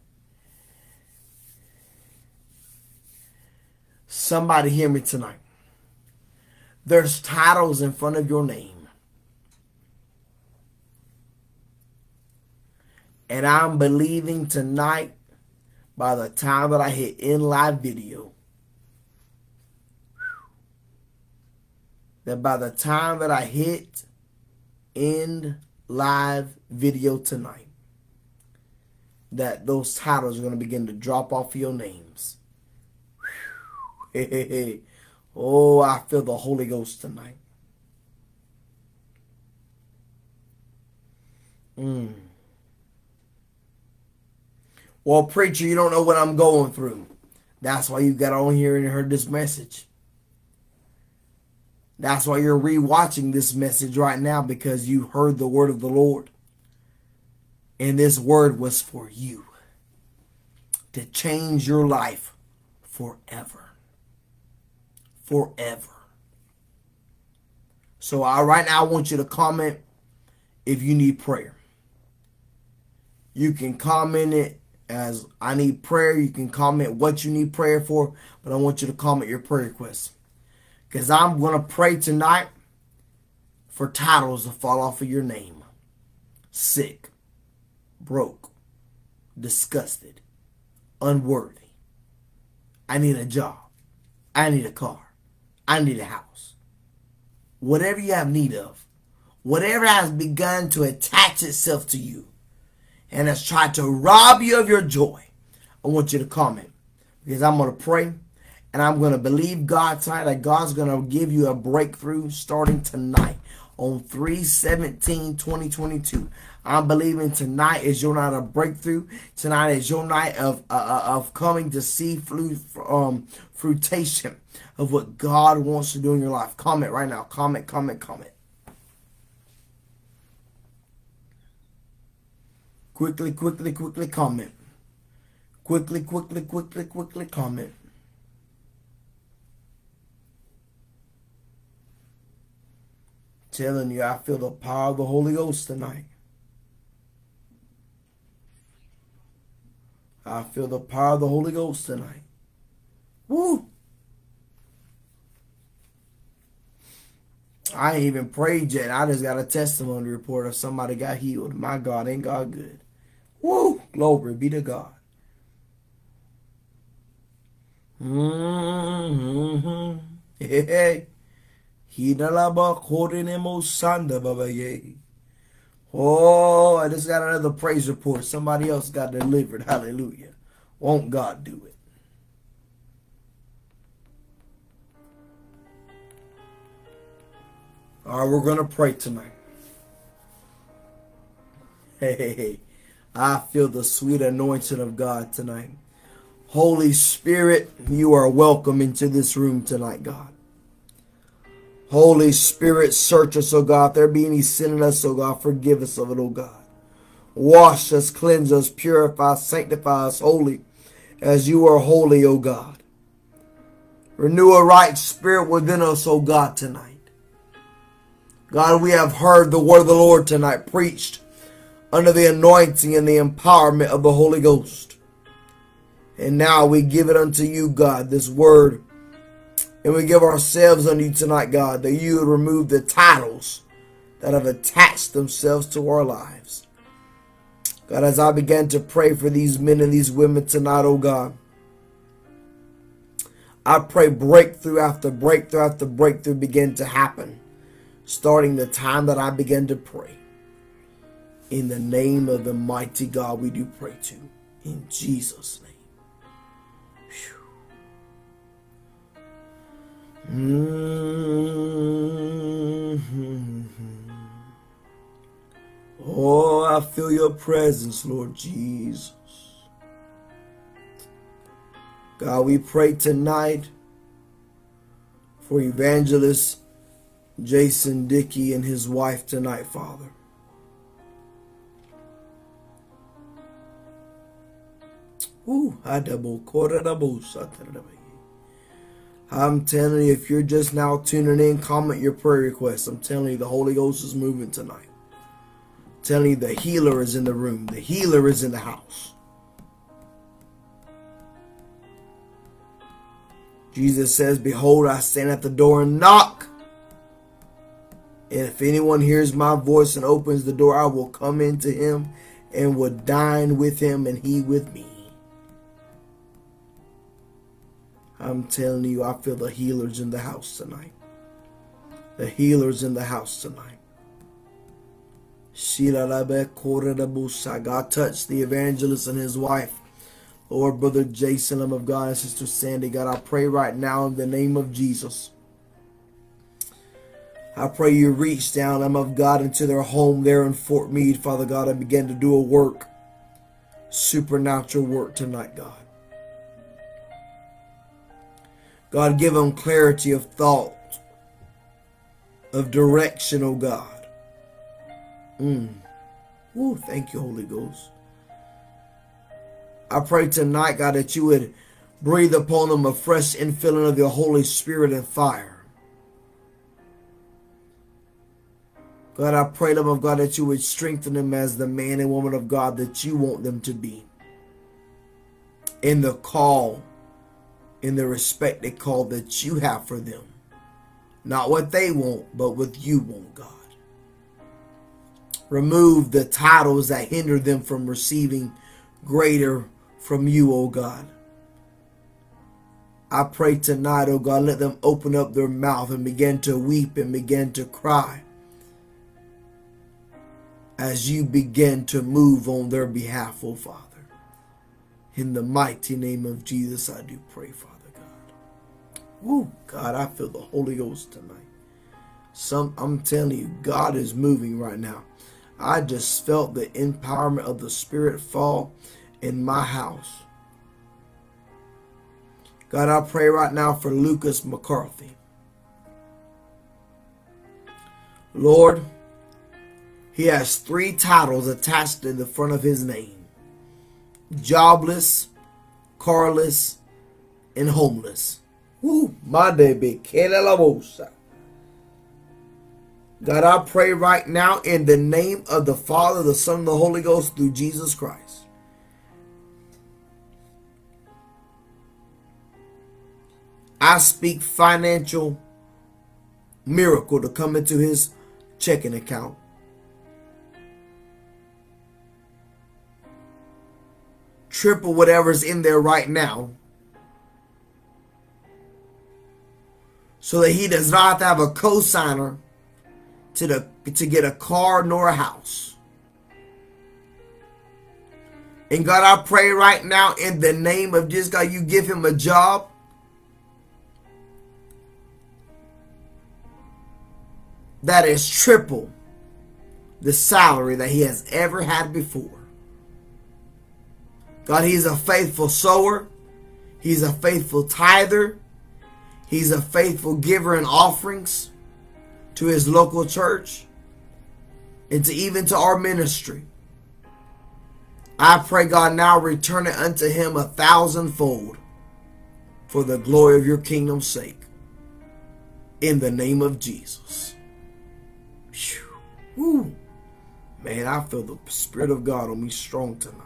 Somebody hear me tonight. There's titles in front of your name. And I'm believing tonight, by the time that I hit in live video, that by the time that I hit end live video tonight, that those titles are going to begin to drop off your names. Oh, I feel the Holy Ghost tonight. Mm. Well, preacher, you don't know what I'm going through. That's why you got on here and heard this message. That's why you're rewatching this message right now because you heard the word of the Lord. And this word was for you to change your life forever forever. So I, right now, I want you to comment if you need prayer. You can comment it as I need prayer. You can comment what you need prayer for, but I want you to comment your prayer request. Because I'm going to pray tonight for titles to fall off of your name sick, broke, disgusted, unworthy. I need a job. I need a car. I need a house. Whatever you have need of, whatever has begun to attach itself to you and has tried to rob you of your joy, I want you to comment because I'm going to pray and I'm going to believe God tonight that God's going to give you a breakthrough starting tonight on 317 2022. I'm believing tonight is your night of breakthrough. Tonight is your night of uh, uh of coming to see fruit, um, fruition of what God wants to do in your life. Comment right now. Comment, comment, comment. Quickly, quickly, quickly comment. Quickly, quickly, quickly, quickly comment. Telling you, I feel the power of the Holy Ghost tonight. I feel the power of the Holy Ghost tonight. Woo! I ain't even prayed yet. I just got a testimony report of somebody got healed. My God, ain't God good? Woo! Glory be to God. Mm-hmm. Hey, Oh, I just got another praise report. Somebody else got delivered. Hallelujah. Won't God do it? All right, we're going to pray tonight. Hey, hey, hey. I feel the sweet anointing of God tonight. Holy Spirit, you are welcome into this room tonight, God. Holy Spirit, search us, O God. If there be any sin in us, O God, forgive us of it, O God. Wash us, cleanse us, purify, sanctify us holy as you are holy, O God. Renew a right spirit within us, O God, tonight. God, we have heard the word of the Lord tonight preached under the anointing and the empowerment of the Holy Ghost. And now we give it unto you, God, this word. And we give ourselves unto you tonight, God, that you would remove the titles that have attached themselves to our lives. God, as I began to pray for these men and these women tonight, oh God, I pray breakthrough after breakthrough after breakthrough begin to happen, starting the time that I began to pray. In the name of the mighty God, we do pray to. In Jesus' Mm-hmm. Oh, I feel your presence, Lord Jesus. God, we pray tonight for evangelist Jason Dickey and his wife tonight, Father. Ooh, I'm telling you, if you're just now tuning in, comment your prayer requests. I'm telling you, the Holy Ghost is moving tonight. I'm telling you, the healer is in the room. The healer is in the house. Jesus says, Behold, I stand at the door and knock. And if anyone hears my voice and opens the door, I will come into him and will dine with him and he with me. I'm telling you, I feel the healers in the house tonight. The healers in the house tonight. God touched the evangelist and his wife. Lord, Brother Jason, Lamb of God, and Sister Sandy, God, I pray right now in the name of Jesus. I pray you reach down, Lamb of God, into their home there in Fort Meade, Father God, and begin to do a work, supernatural work tonight, God. God, give them clarity of thought, of direction, oh God. Mm. Ooh, thank you, Holy Ghost. I pray tonight, God, that you would breathe upon them a fresh infilling of your Holy Spirit and fire. God, I pray, them of God, that you would strengthen them as the man and woman of God that you want them to be. In the call in the respected call that you have for them. Not what they want, but what you want, God. Remove the titles that hinder them from receiving greater from you, O God. I pray tonight, O God, let them open up their mouth and begin to weep and begin to cry as you begin to move on their behalf, O Father. In the mighty name of Jesus, I do pray, Father. Woo, God, I feel the Holy Ghost tonight. Some I'm telling you, God is moving right now. I just felt the empowerment of the Spirit fall in my house. God, I pray right now for Lucas McCarthy. Lord, he has three titles attached to the front of his name jobless, carless, and homeless. God, I pray right now in the name of the Father, the Son, and the Holy Ghost through Jesus Christ. I speak financial miracle to come into his checking account. Triple whatever's in there right now so that he does not have to have a cosigner to the to get a car nor a house. And God, I pray right now in the name of Jesus, God, you give him a job. that is triple the salary that he has ever had before. God, he's a faithful sower. He's a faithful tither. He's a faithful giver in offerings to his local church and to even to our ministry. I pray, God, now return it unto him a thousandfold for the glory of your kingdom's sake. In the name of Jesus. Whew. Man, I feel the Spirit of God on me strong tonight.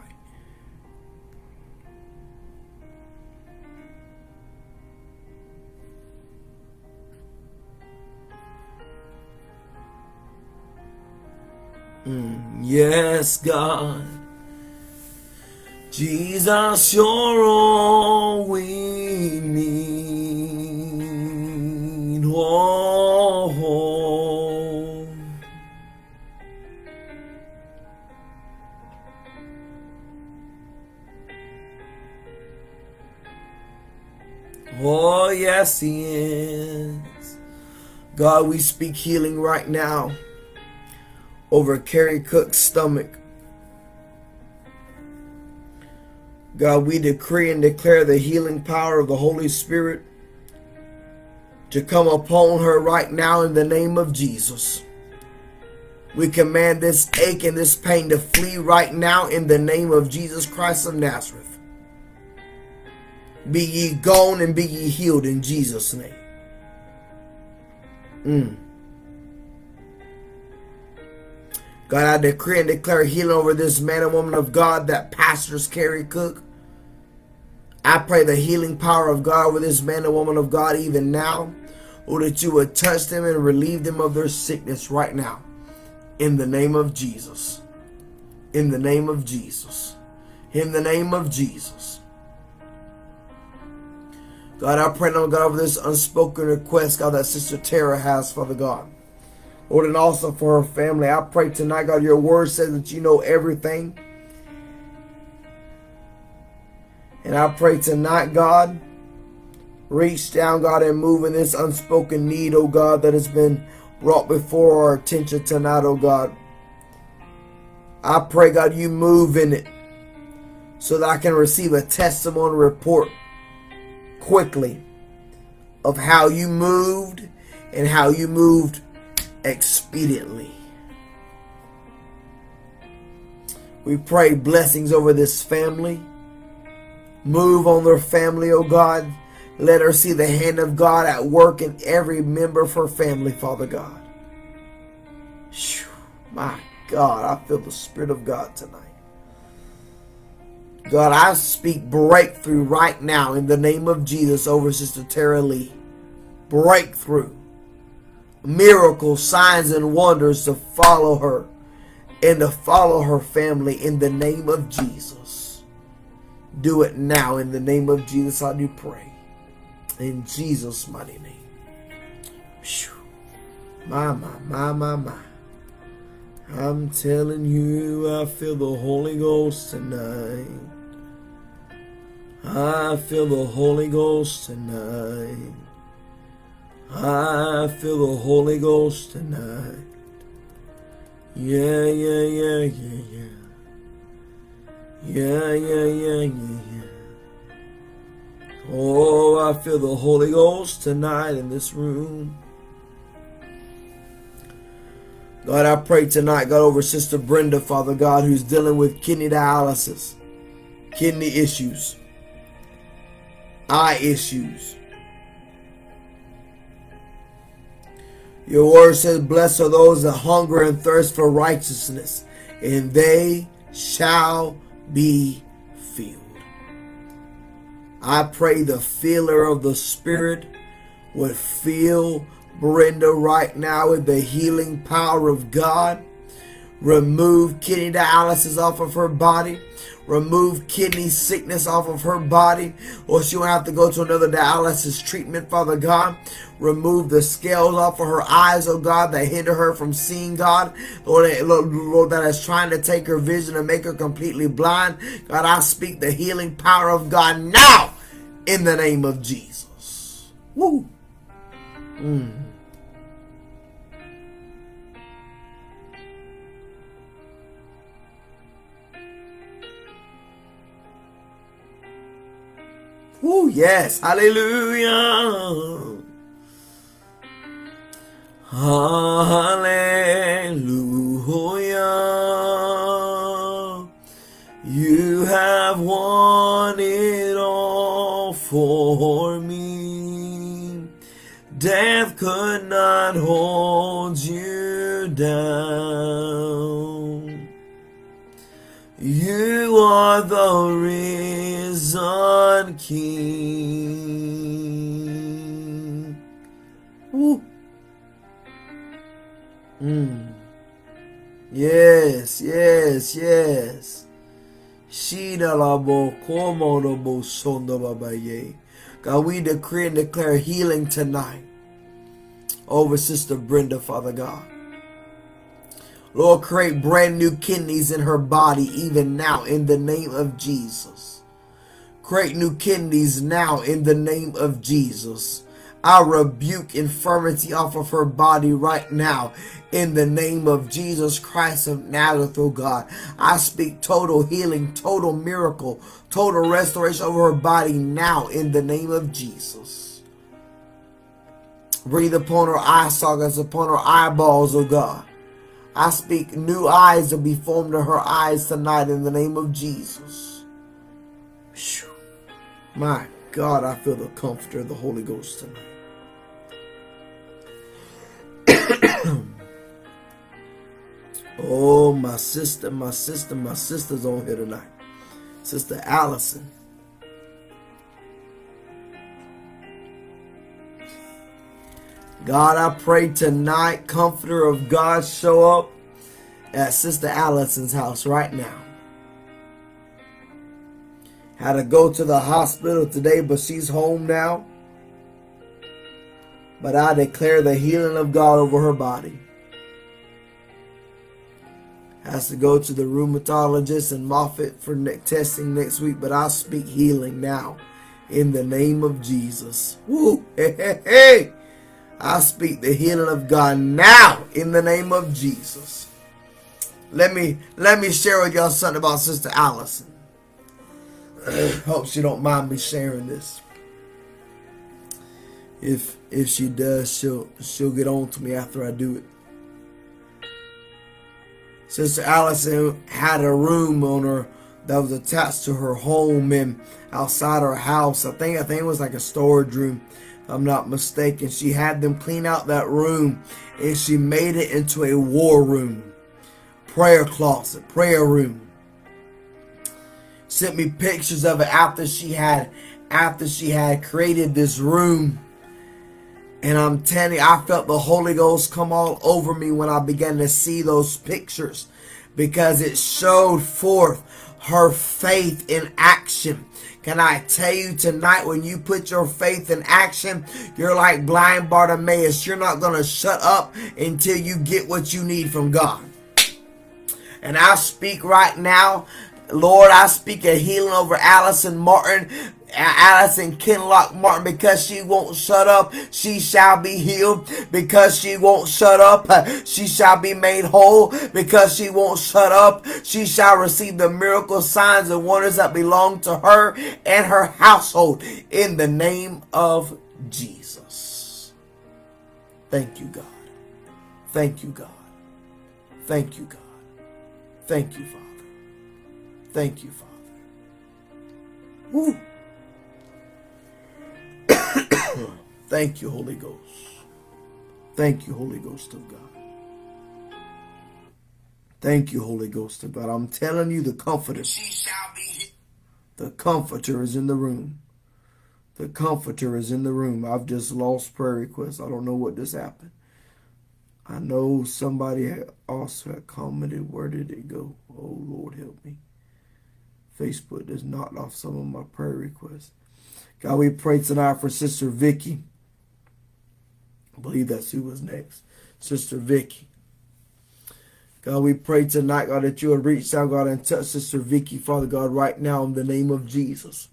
Yes, God. Jesus, you're all we need. Oh, oh, oh, yes, He is. God, we speak healing right now over Carrie Cook's stomach. God, we decree and declare the healing power of the Holy Spirit to come upon her right now in the name of Jesus. We command this ache and this pain to flee right now in the name of Jesus Christ of Nazareth. Be ye gone and be ye healed in Jesus' name. Mm. God, I decree and declare healing over this man and woman of God that pastors Carrie Cook. I pray the healing power of God with this man and woman of God even now. Or that you would touch them and relieve them of their sickness right now. In the name of Jesus. In the name of Jesus. In the name of Jesus. God, I pray, Lord God, over this unspoken request, God, that Sister Tara has, Father God. Lord, and also for her family. I pray tonight, God, your word says that you know everything. And I pray tonight, God, reach down, God, and move in this unspoken need, oh God, that has been brought before our attention tonight, oh God. I pray, God, you move in it so that I can receive a testimony report quickly of how you moved and how you moved expediently. We pray blessings over this family. Move on their family, O oh God. Let her see the hand of God at work in every member of her family, Father God. Whew, my God, I feel the Spirit of God tonight. God, I speak breakthrough right now in the name of Jesus over Sister Tara Lee. Breakthrough miracles, signs, and wonders to follow her and to follow her family in the name of Jesus. Do it now in the name of Jesus. I do pray. In Jesus' mighty name. Whew. My, my, my, my, my. I'm telling you, I feel the Holy Ghost tonight. I feel the Holy Ghost tonight. I feel the Holy Ghost tonight. Yeah, yeah, yeah, yeah, yeah. Yeah, yeah, yeah, yeah, yeah. Oh, I feel the Holy Ghost tonight in this room. God, I pray tonight, God, over Sister Brenda, Father God, who's dealing with kidney dialysis, kidney issues, eye issues. Your word says, Blessed are those that hunger and thirst for righteousness, and they shall be filled. I pray the filler of the Spirit would fill Brenda right now with the healing power of God. Remove kidney dialysis off of her body remove kidney sickness off of her body, or she won't have to go to another dialysis treatment, Father God. Remove the scales off of her eyes, oh God, that hinder her from seeing, God. Eh, Lord, Lord, that is trying to take her vision and make her completely blind. God, I speak the healing power of God now in the name of Jesus. Woo. Mm. Woo, yes, hallelujah. Hallelujah. You have won it all for me. Death could not hold you down. You are the risen King. Mm. Yes, yes, yes. Shida labo komodo bo sondo babaye. God, we decree and declare healing tonight over Sister Brenda, Father God. Lord, create brand new kidneys in her body even now in the name of Jesus. Create new kidneys now in the name of Jesus. I rebuke infirmity off of her body right now in the name of Jesus Christ of Nazareth, oh God. I speak total healing, total miracle, total restoration over her body now in the name of Jesus. Breathe upon her eye sockets, upon her eyeballs, oh God. I speak new eyes to be formed in her eyes tonight in the name of Jesus. My God, I feel the comfort of the Holy Ghost tonight. oh, my sister, my sister, my sister's on here tonight. Sister Allison. God, I pray tonight, comforter of God, show up at Sister Allison's house right now. Had to go to the hospital today, but she's home now. But I declare the healing of God over her body. Has to go to the rheumatologist and Moffitt for testing next week, but I speak healing now in the name of Jesus. Woo! Hey, hey, hey! I speak the healing of God now in the name of Jesus. Let me let me share with y'all something about Sister Allison. Hope she don't mind me sharing this. If if she does, she'll she'll get on to me after I do it. Sister Allison had a room on her that was attached to her home and outside her house. I think I think it was like a storage room. I'm not mistaken. She had them clean out that room and she made it into a war room, prayer closet, prayer room. Sent me pictures of it after she had after she had created this room. And I'm telling you, I felt the Holy Ghost come all over me when I began to see those pictures because it showed forth her faith in action. Can I tell you tonight, when you put your faith in action, you're like blind Bartimaeus. You're not going to shut up until you get what you need from God. And I speak right now, Lord, I speak a healing over Allison Martin. Allison Kinlock Martin, because she won't shut up, she shall be healed. Because she won't shut up, she shall be made whole. Because she won't shut up, she shall receive the miracle signs and wonders that belong to her and her household in the name of Jesus. Thank you, God. Thank you, God. Thank you, God. Thank you, Father. Thank you, Father. Woo. Thank you, Holy Ghost. Thank you, Holy Ghost of God. Thank you, Holy Ghost of God. I'm telling you, the comforter. The comforter is in the room. The comforter is in the room. I've just lost prayer requests. I don't know what just happened. I know somebody also had commented. Where did it go? Oh, Lord, help me. Facebook just knocked off some of my prayer requests. God, we pray tonight for Sister Vicky. I believe that's who was next. Sister Vicky. God, we pray tonight, God, that you would reach out, God, and touch Sister Vicky, Father God, right now in the name of Jesus.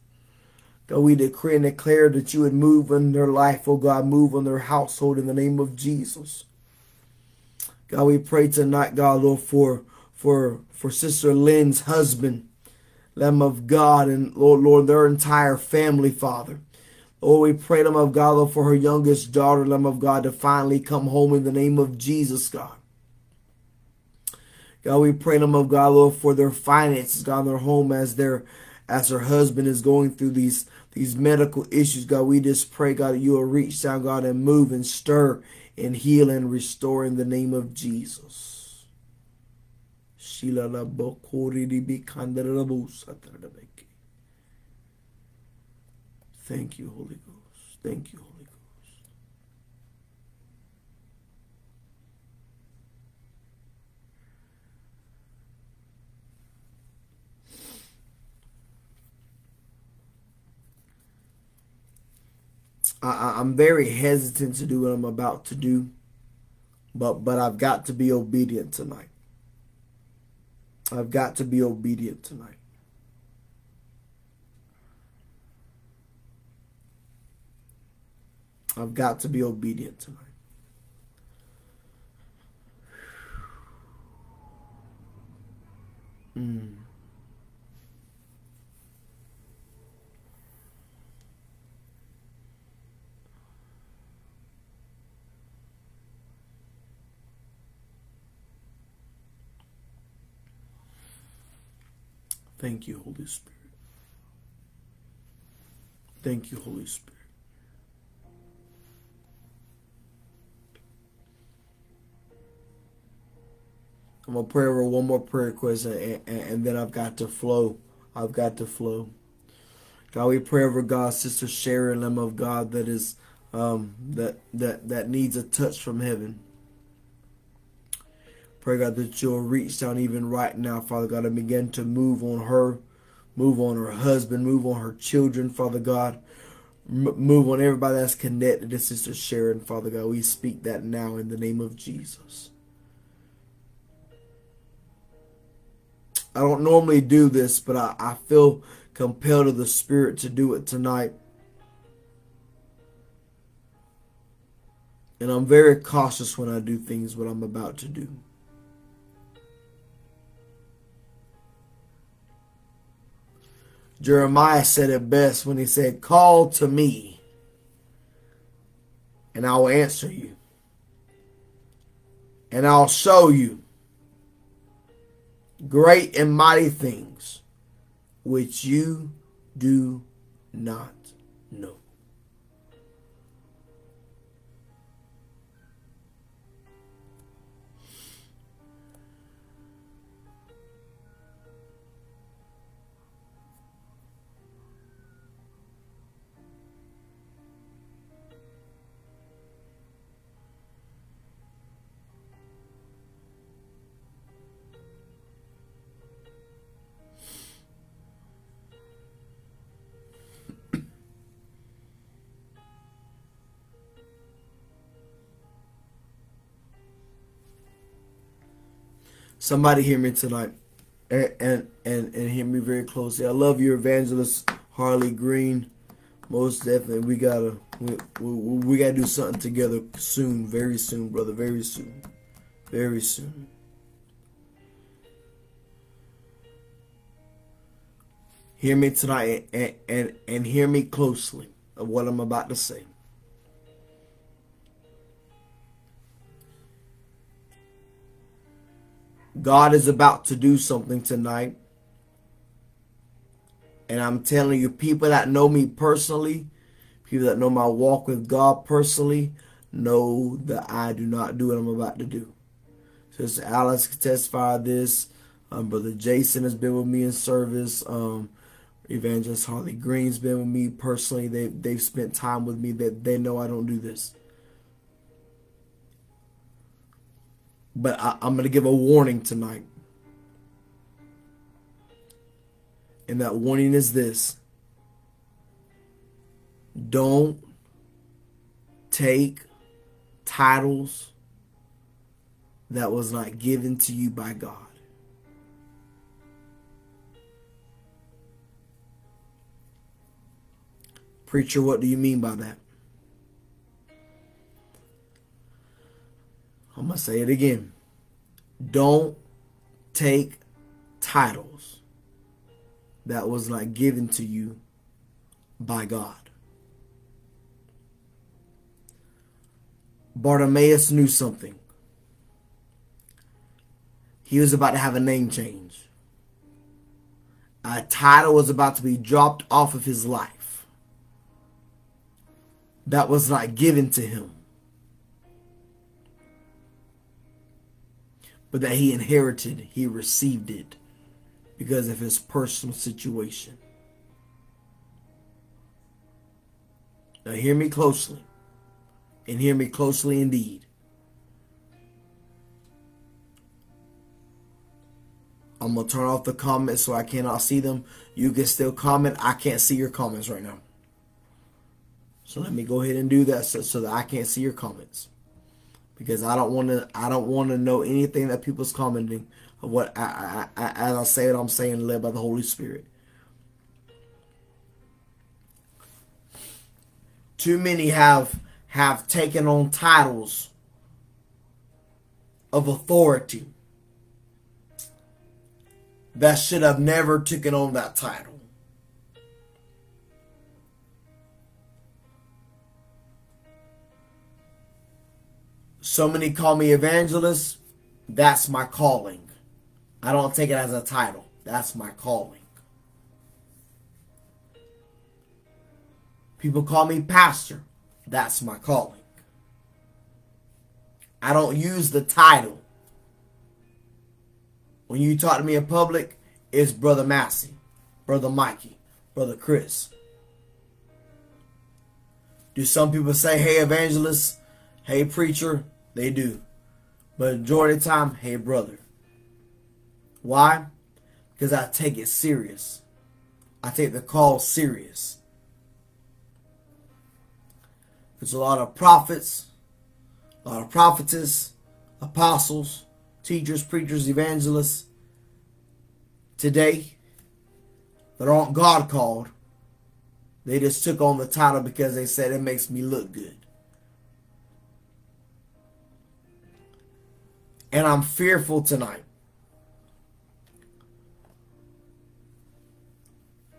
God, we decree and declare that you would move in their life, oh God, move on their household in the name of Jesus. God, we pray tonight, God, Lord, for for for Sister Lynn's husband. Lamb of God, and Lord, Lord, their entire family, Father. Lord, we pray, Lamb of God, Lord, for her youngest daughter, Lamb of God, to finally come home in the name of Jesus, God. God, we pray, Lamb of God, Lord, for their finances, God, their home as their as her husband is going through these these medical issues, God. We just pray, God, that you will reach down, God, and move and stir and heal and restore in the name of Jesus. Thank you, Holy Ghost. Thank you, Holy Ghost. I, I'm very hesitant to do what I'm about to do, but but I've got to be obedient tonight. I've got to be obedient tonight. I've got to be obedient tonight. Mm. Thank you, Holy Spirit. Thank you, Holy Spirit. I'm gonna pray over one more prayer request, and, and, and, then I've got to flow. I've got to flow. God, we pray over God, Sister Sharon, Lamb of God, that is um, that that that needs a touch from heaven. Pray, God, that you'll reach down even right now, Father God, and begin to move on her, move on her husband, move on her children, Father God. M- move on everybody that's connected to Sister Sharon, Father God. We speak that now in the name of Jesus. I don't normally do this, but I, I feel compelled of the Spirit to do it tonight. And I'm very cautious when I do things what I'm about to do. Jeremiah said it best when he said, Call to me, and I will answer you, and I'll show you great and mighty things which you do not know. Somebody hear me tonight, and and and, and hear me very closely. I love you, Evangelist Harley Green. Most definitely, we gotta we, we, we gotta do something together soon, very soon, brother, very soon, very soon. Hear me tonight and, and, and hear me closely of what I'm about to say. God is about to do something tonight. And I'm telling you, people that know me personally, people that know my walk with God personally, know that I do not do what I'm about to do. Sister Alice can testify this. Um, Brother Jason has been with me in service. Um, Evangelist Harley Green's been with me personally. They they've spent time with me that they know I don't do this. But I, I'm going to give a warning tonight. And that warning is this don't take titles that was not given to you by God. Preacher, what do you mean by that? I'm going to say it again. Don't take titles that was not given to you by God. Bartimaeus knew something. He was about to have a name change. A title was about to be dropped off of his life that was not given to him, but that he inherited, he received it because of his personal situation. Now, hear me closely, and hear me closely indeed. I'm gonna turn off the comments so I cannot see them. You can still comment. I can't see your comments right now. So let me go ahead and do that so, so that I can't see your comments because I don't want to. I don't want to know anything that people's commenting of what I, I, I, as I say it. I'm saying led by the Holy Spirit. Too many have have taken on titles of authority that should have never taken on that title. So many call me evangelist. That's my calling. I don't take it as a title. That's my calling. People call me pastor. That's my calling. I don't use the title. When you talk to me in public, it's Brother Massey, Brother Mikey, Brother Chris. Do some people say, hey, evangelist, hey, preacher? They do. But majority of the time, hey, brother. Why? Because I take it serious. I take the call serious. There's a lot of prophets, a lot of prophetess, apostles, teachers, preachers, evangelists today that aren't God called. They just took on the title because they said it makes me look good. And I'm fearful tonight.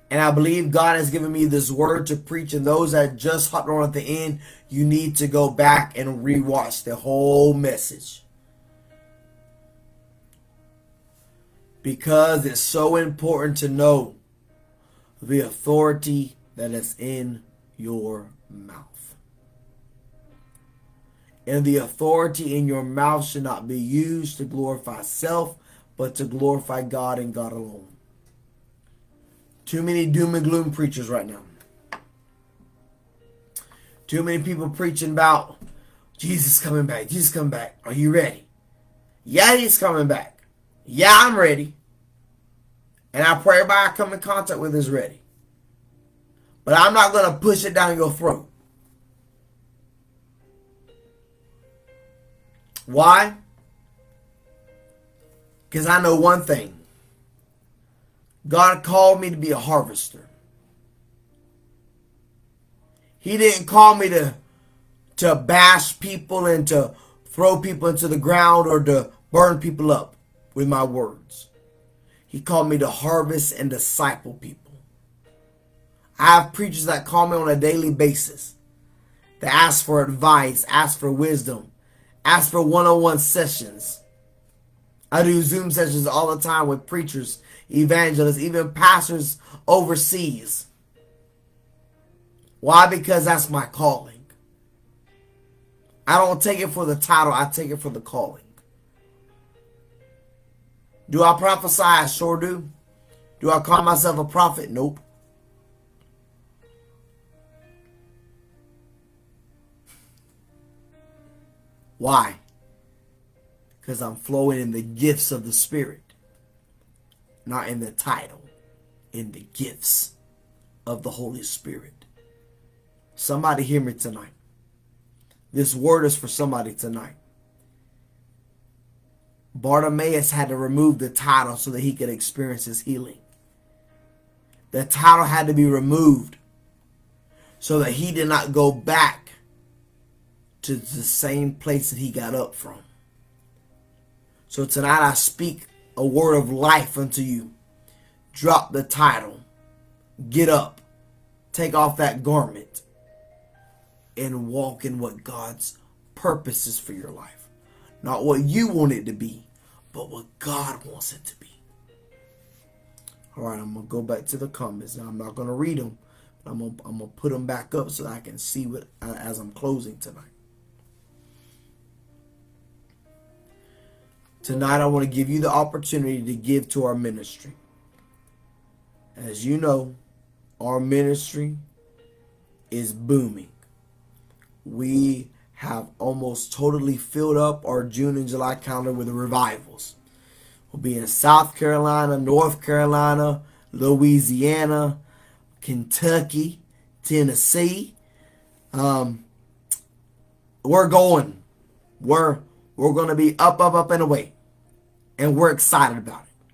And I believe God has given me this word to preach. And those that just hopped on at the end, you need to go back and rewatch the whole message. because it's so important to know the authority that is in your mouth. And the authority in your mouth should not be used to glorify self, but to glorify God and God alone. Too many doom and gloom preachers right now. Too many people preaching about Jesus coming back. Jesus coming back. Are you ready? Yeah, he's coming back. Yeah, I'm ready. And I pray everybody I come in contact with is ready. But I'm not going to push it down your throat. Why? Because I know one thing. God called me to be a harvester. He didn't call me to to bash people and to throw people into the ground or to burn people up with my words. He called me to harvest and disciple people. I have preachers that call me on a daily basis that ask for advice, ask for wisdom, ask for one on one sessions. I do Zoom sessions all the time with preachers, evangelists, even pastors overseas. Why? Because that's my calling. I don't take it for the title, I take it for the calling. Do I prophesy? I sure do. Do I call myself a prophet? Nope. Why? Because I'm flowing in the gifts of the Spirit, not in the title, in the gifts of the Holy Spirit. Somebody hear me tonight. This word is for somebody tonight. Bartimaeus had to remove the title so that he could experience his healing. The title had to be removed so that he did not go back to the same place that he got up from. So tonight I speak a word of life unto you. drop the title, get up, take off that garment, and walk in what God's purpose is for your life. Not what you want it to be, but what God wants it to be. All right, I'm going to go back to the comments. Now, I'm not going to read them, but I'm going to put them back up so I can see what uh, as I'm closing tonight. Tonight, I want to give you the opportunity to give to our ministry. As you know, our ministry is booming. We have almost totally filled up our June and July calendar with revivals. We'll be in South Carolina, North Carolina, Louisiana, Kentucky, Tennessee. Um, we're going. We're we're going to be up, up, up and away, and we're excited about it.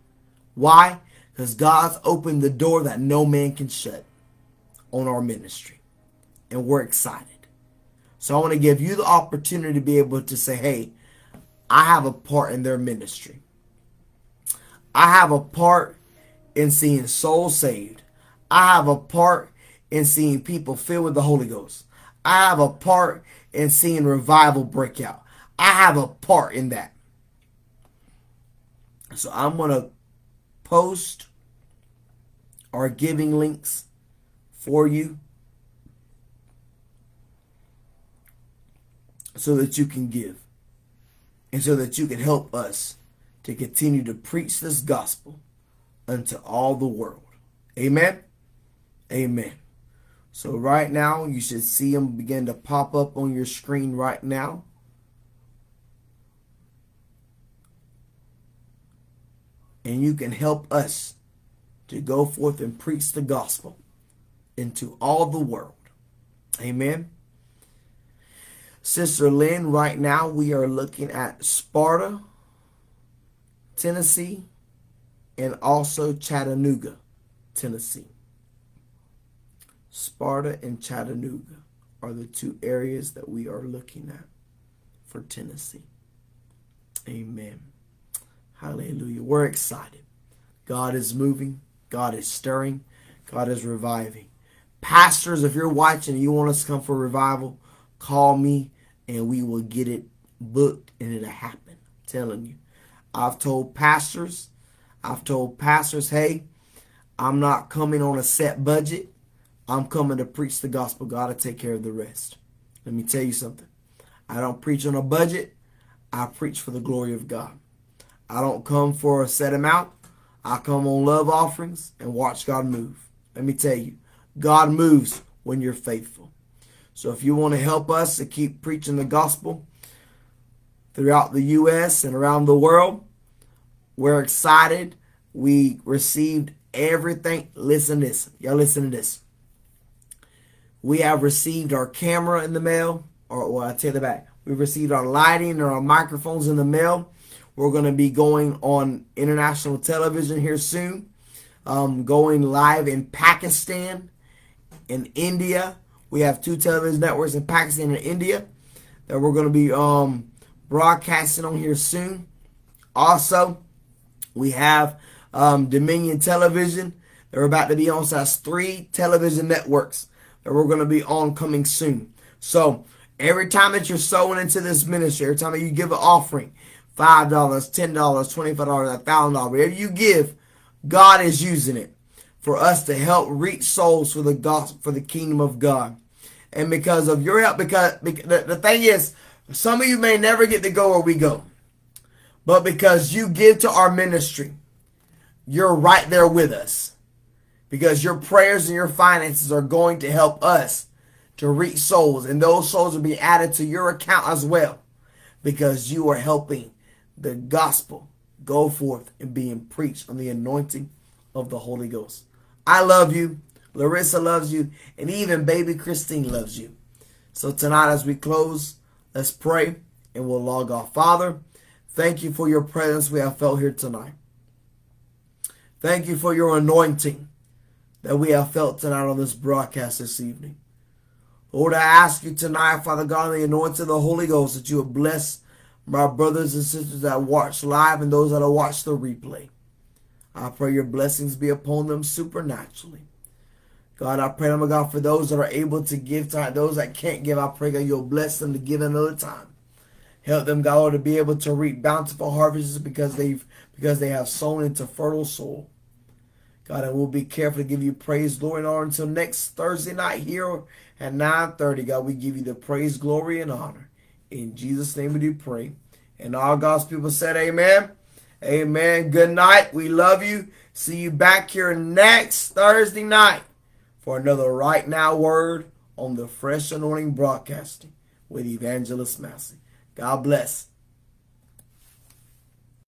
Why? Because God's opened the door that no man can shut on our ministry, and we're excited. So I want to give you the opportunity to be able to say, hey, I have a part in their ministry. I have a part in seeing souls saved. I have a part in seeing people filled with the Holy Ghost. I have a part in seeing revival break out. I have a part in that. So I'm going to post our giving links for you so that you can give and so that you can help us to continue to preach this gospel unto all the world. Amen. Amen. So right now, you should see them begin to pop up on your screen right now. And you can help us to go forth and preach the gospel into all the world. Amen. Sister Lynn, right now we are looking at Sparta, Tennessee, and also Chattanooga, Tennessee. Sparta and Chattanooga are the two areas that we are looking at for Tennessee. Amen. Hallelujah. We're excited. God is moving, God is stirring, God is reviving. Pastors, if you're watching and you want us to come for revival, call me and we will get it booked and it'll happen. I'm telling you. I've told pastors, I've told pastors, hey, I'm not coming on a set budget. I'm coming to preach the gospel. God will take care of the rest. Let me tell you something. I don't preach on a budget. I preach for the glory of God. I don't come for a set amount. I come on love offerings and watch God move. Let me tell you, God moves when you're faithful. So if you want to help us to keep preaching the gospel throughout the U.S. and around the world, we're excited. We received everything. Listen to this. Y'all listen to this. We have received our camera in the mail, or well, I take it back. We received our lighting or our microphones in the mail. We're going to be going on international television here soon. Um, going live in Pakistan, in India, we have two television networks in Pakistan and India that we're going to be um, broadcasting on here soon. Also, we have um, Dominion Television. They're about to be on. So that's three television networks that we're going to be on coming soon. So every time that you're sowing into this ministry, every time that you give an offering, $5, $10, $25, $1,000, whatever you give, God is using it for us to help reach souls for the gospel, for the kingdom of God and because of your help, because, because the, the thing is, some of you may never get to go where we go, but because you give to our ministry, you're right there with us. Because your prayers and your finances are going to help us to reach souls, and those souls will be added to your account as well, because you are helping the gospel go forth and being preached on the anointing of the Holy Ghost. I love you. Larissa loves you, and even baby Christine loves you. So tonight, as we close, let's pray and we'll log off. Father, thank you for your presence we have felt here tonight. Thank you for your anointing that we have felt tonight on this broadcast this evening. Lord, I ask you tonight, Father God, in the anointing of the Holy Ghost, that you would bless my brothers and sisters that watch live and those that watch the replay. I pray your blessings be upon them supernaturally. God, I pray, my God, for those that are able to give time, those that can't give, I pray God, you'll bless them to give another time. Help them, God, to be able to reap bountiful harvests because they've because they have sown into fertile soil. God, and we'll be careful to give you praise, glory, and honor until next Thursday night here at 9.30. God, we give you the praise, glory, and honor. In Jesus' name we do pray. And all God's people said amen. Amen. Good night. We love you. See you back here next Thursday night for another Right Now word on the Fresh Anointing Broadcasting with Evangelist Massey. God bless.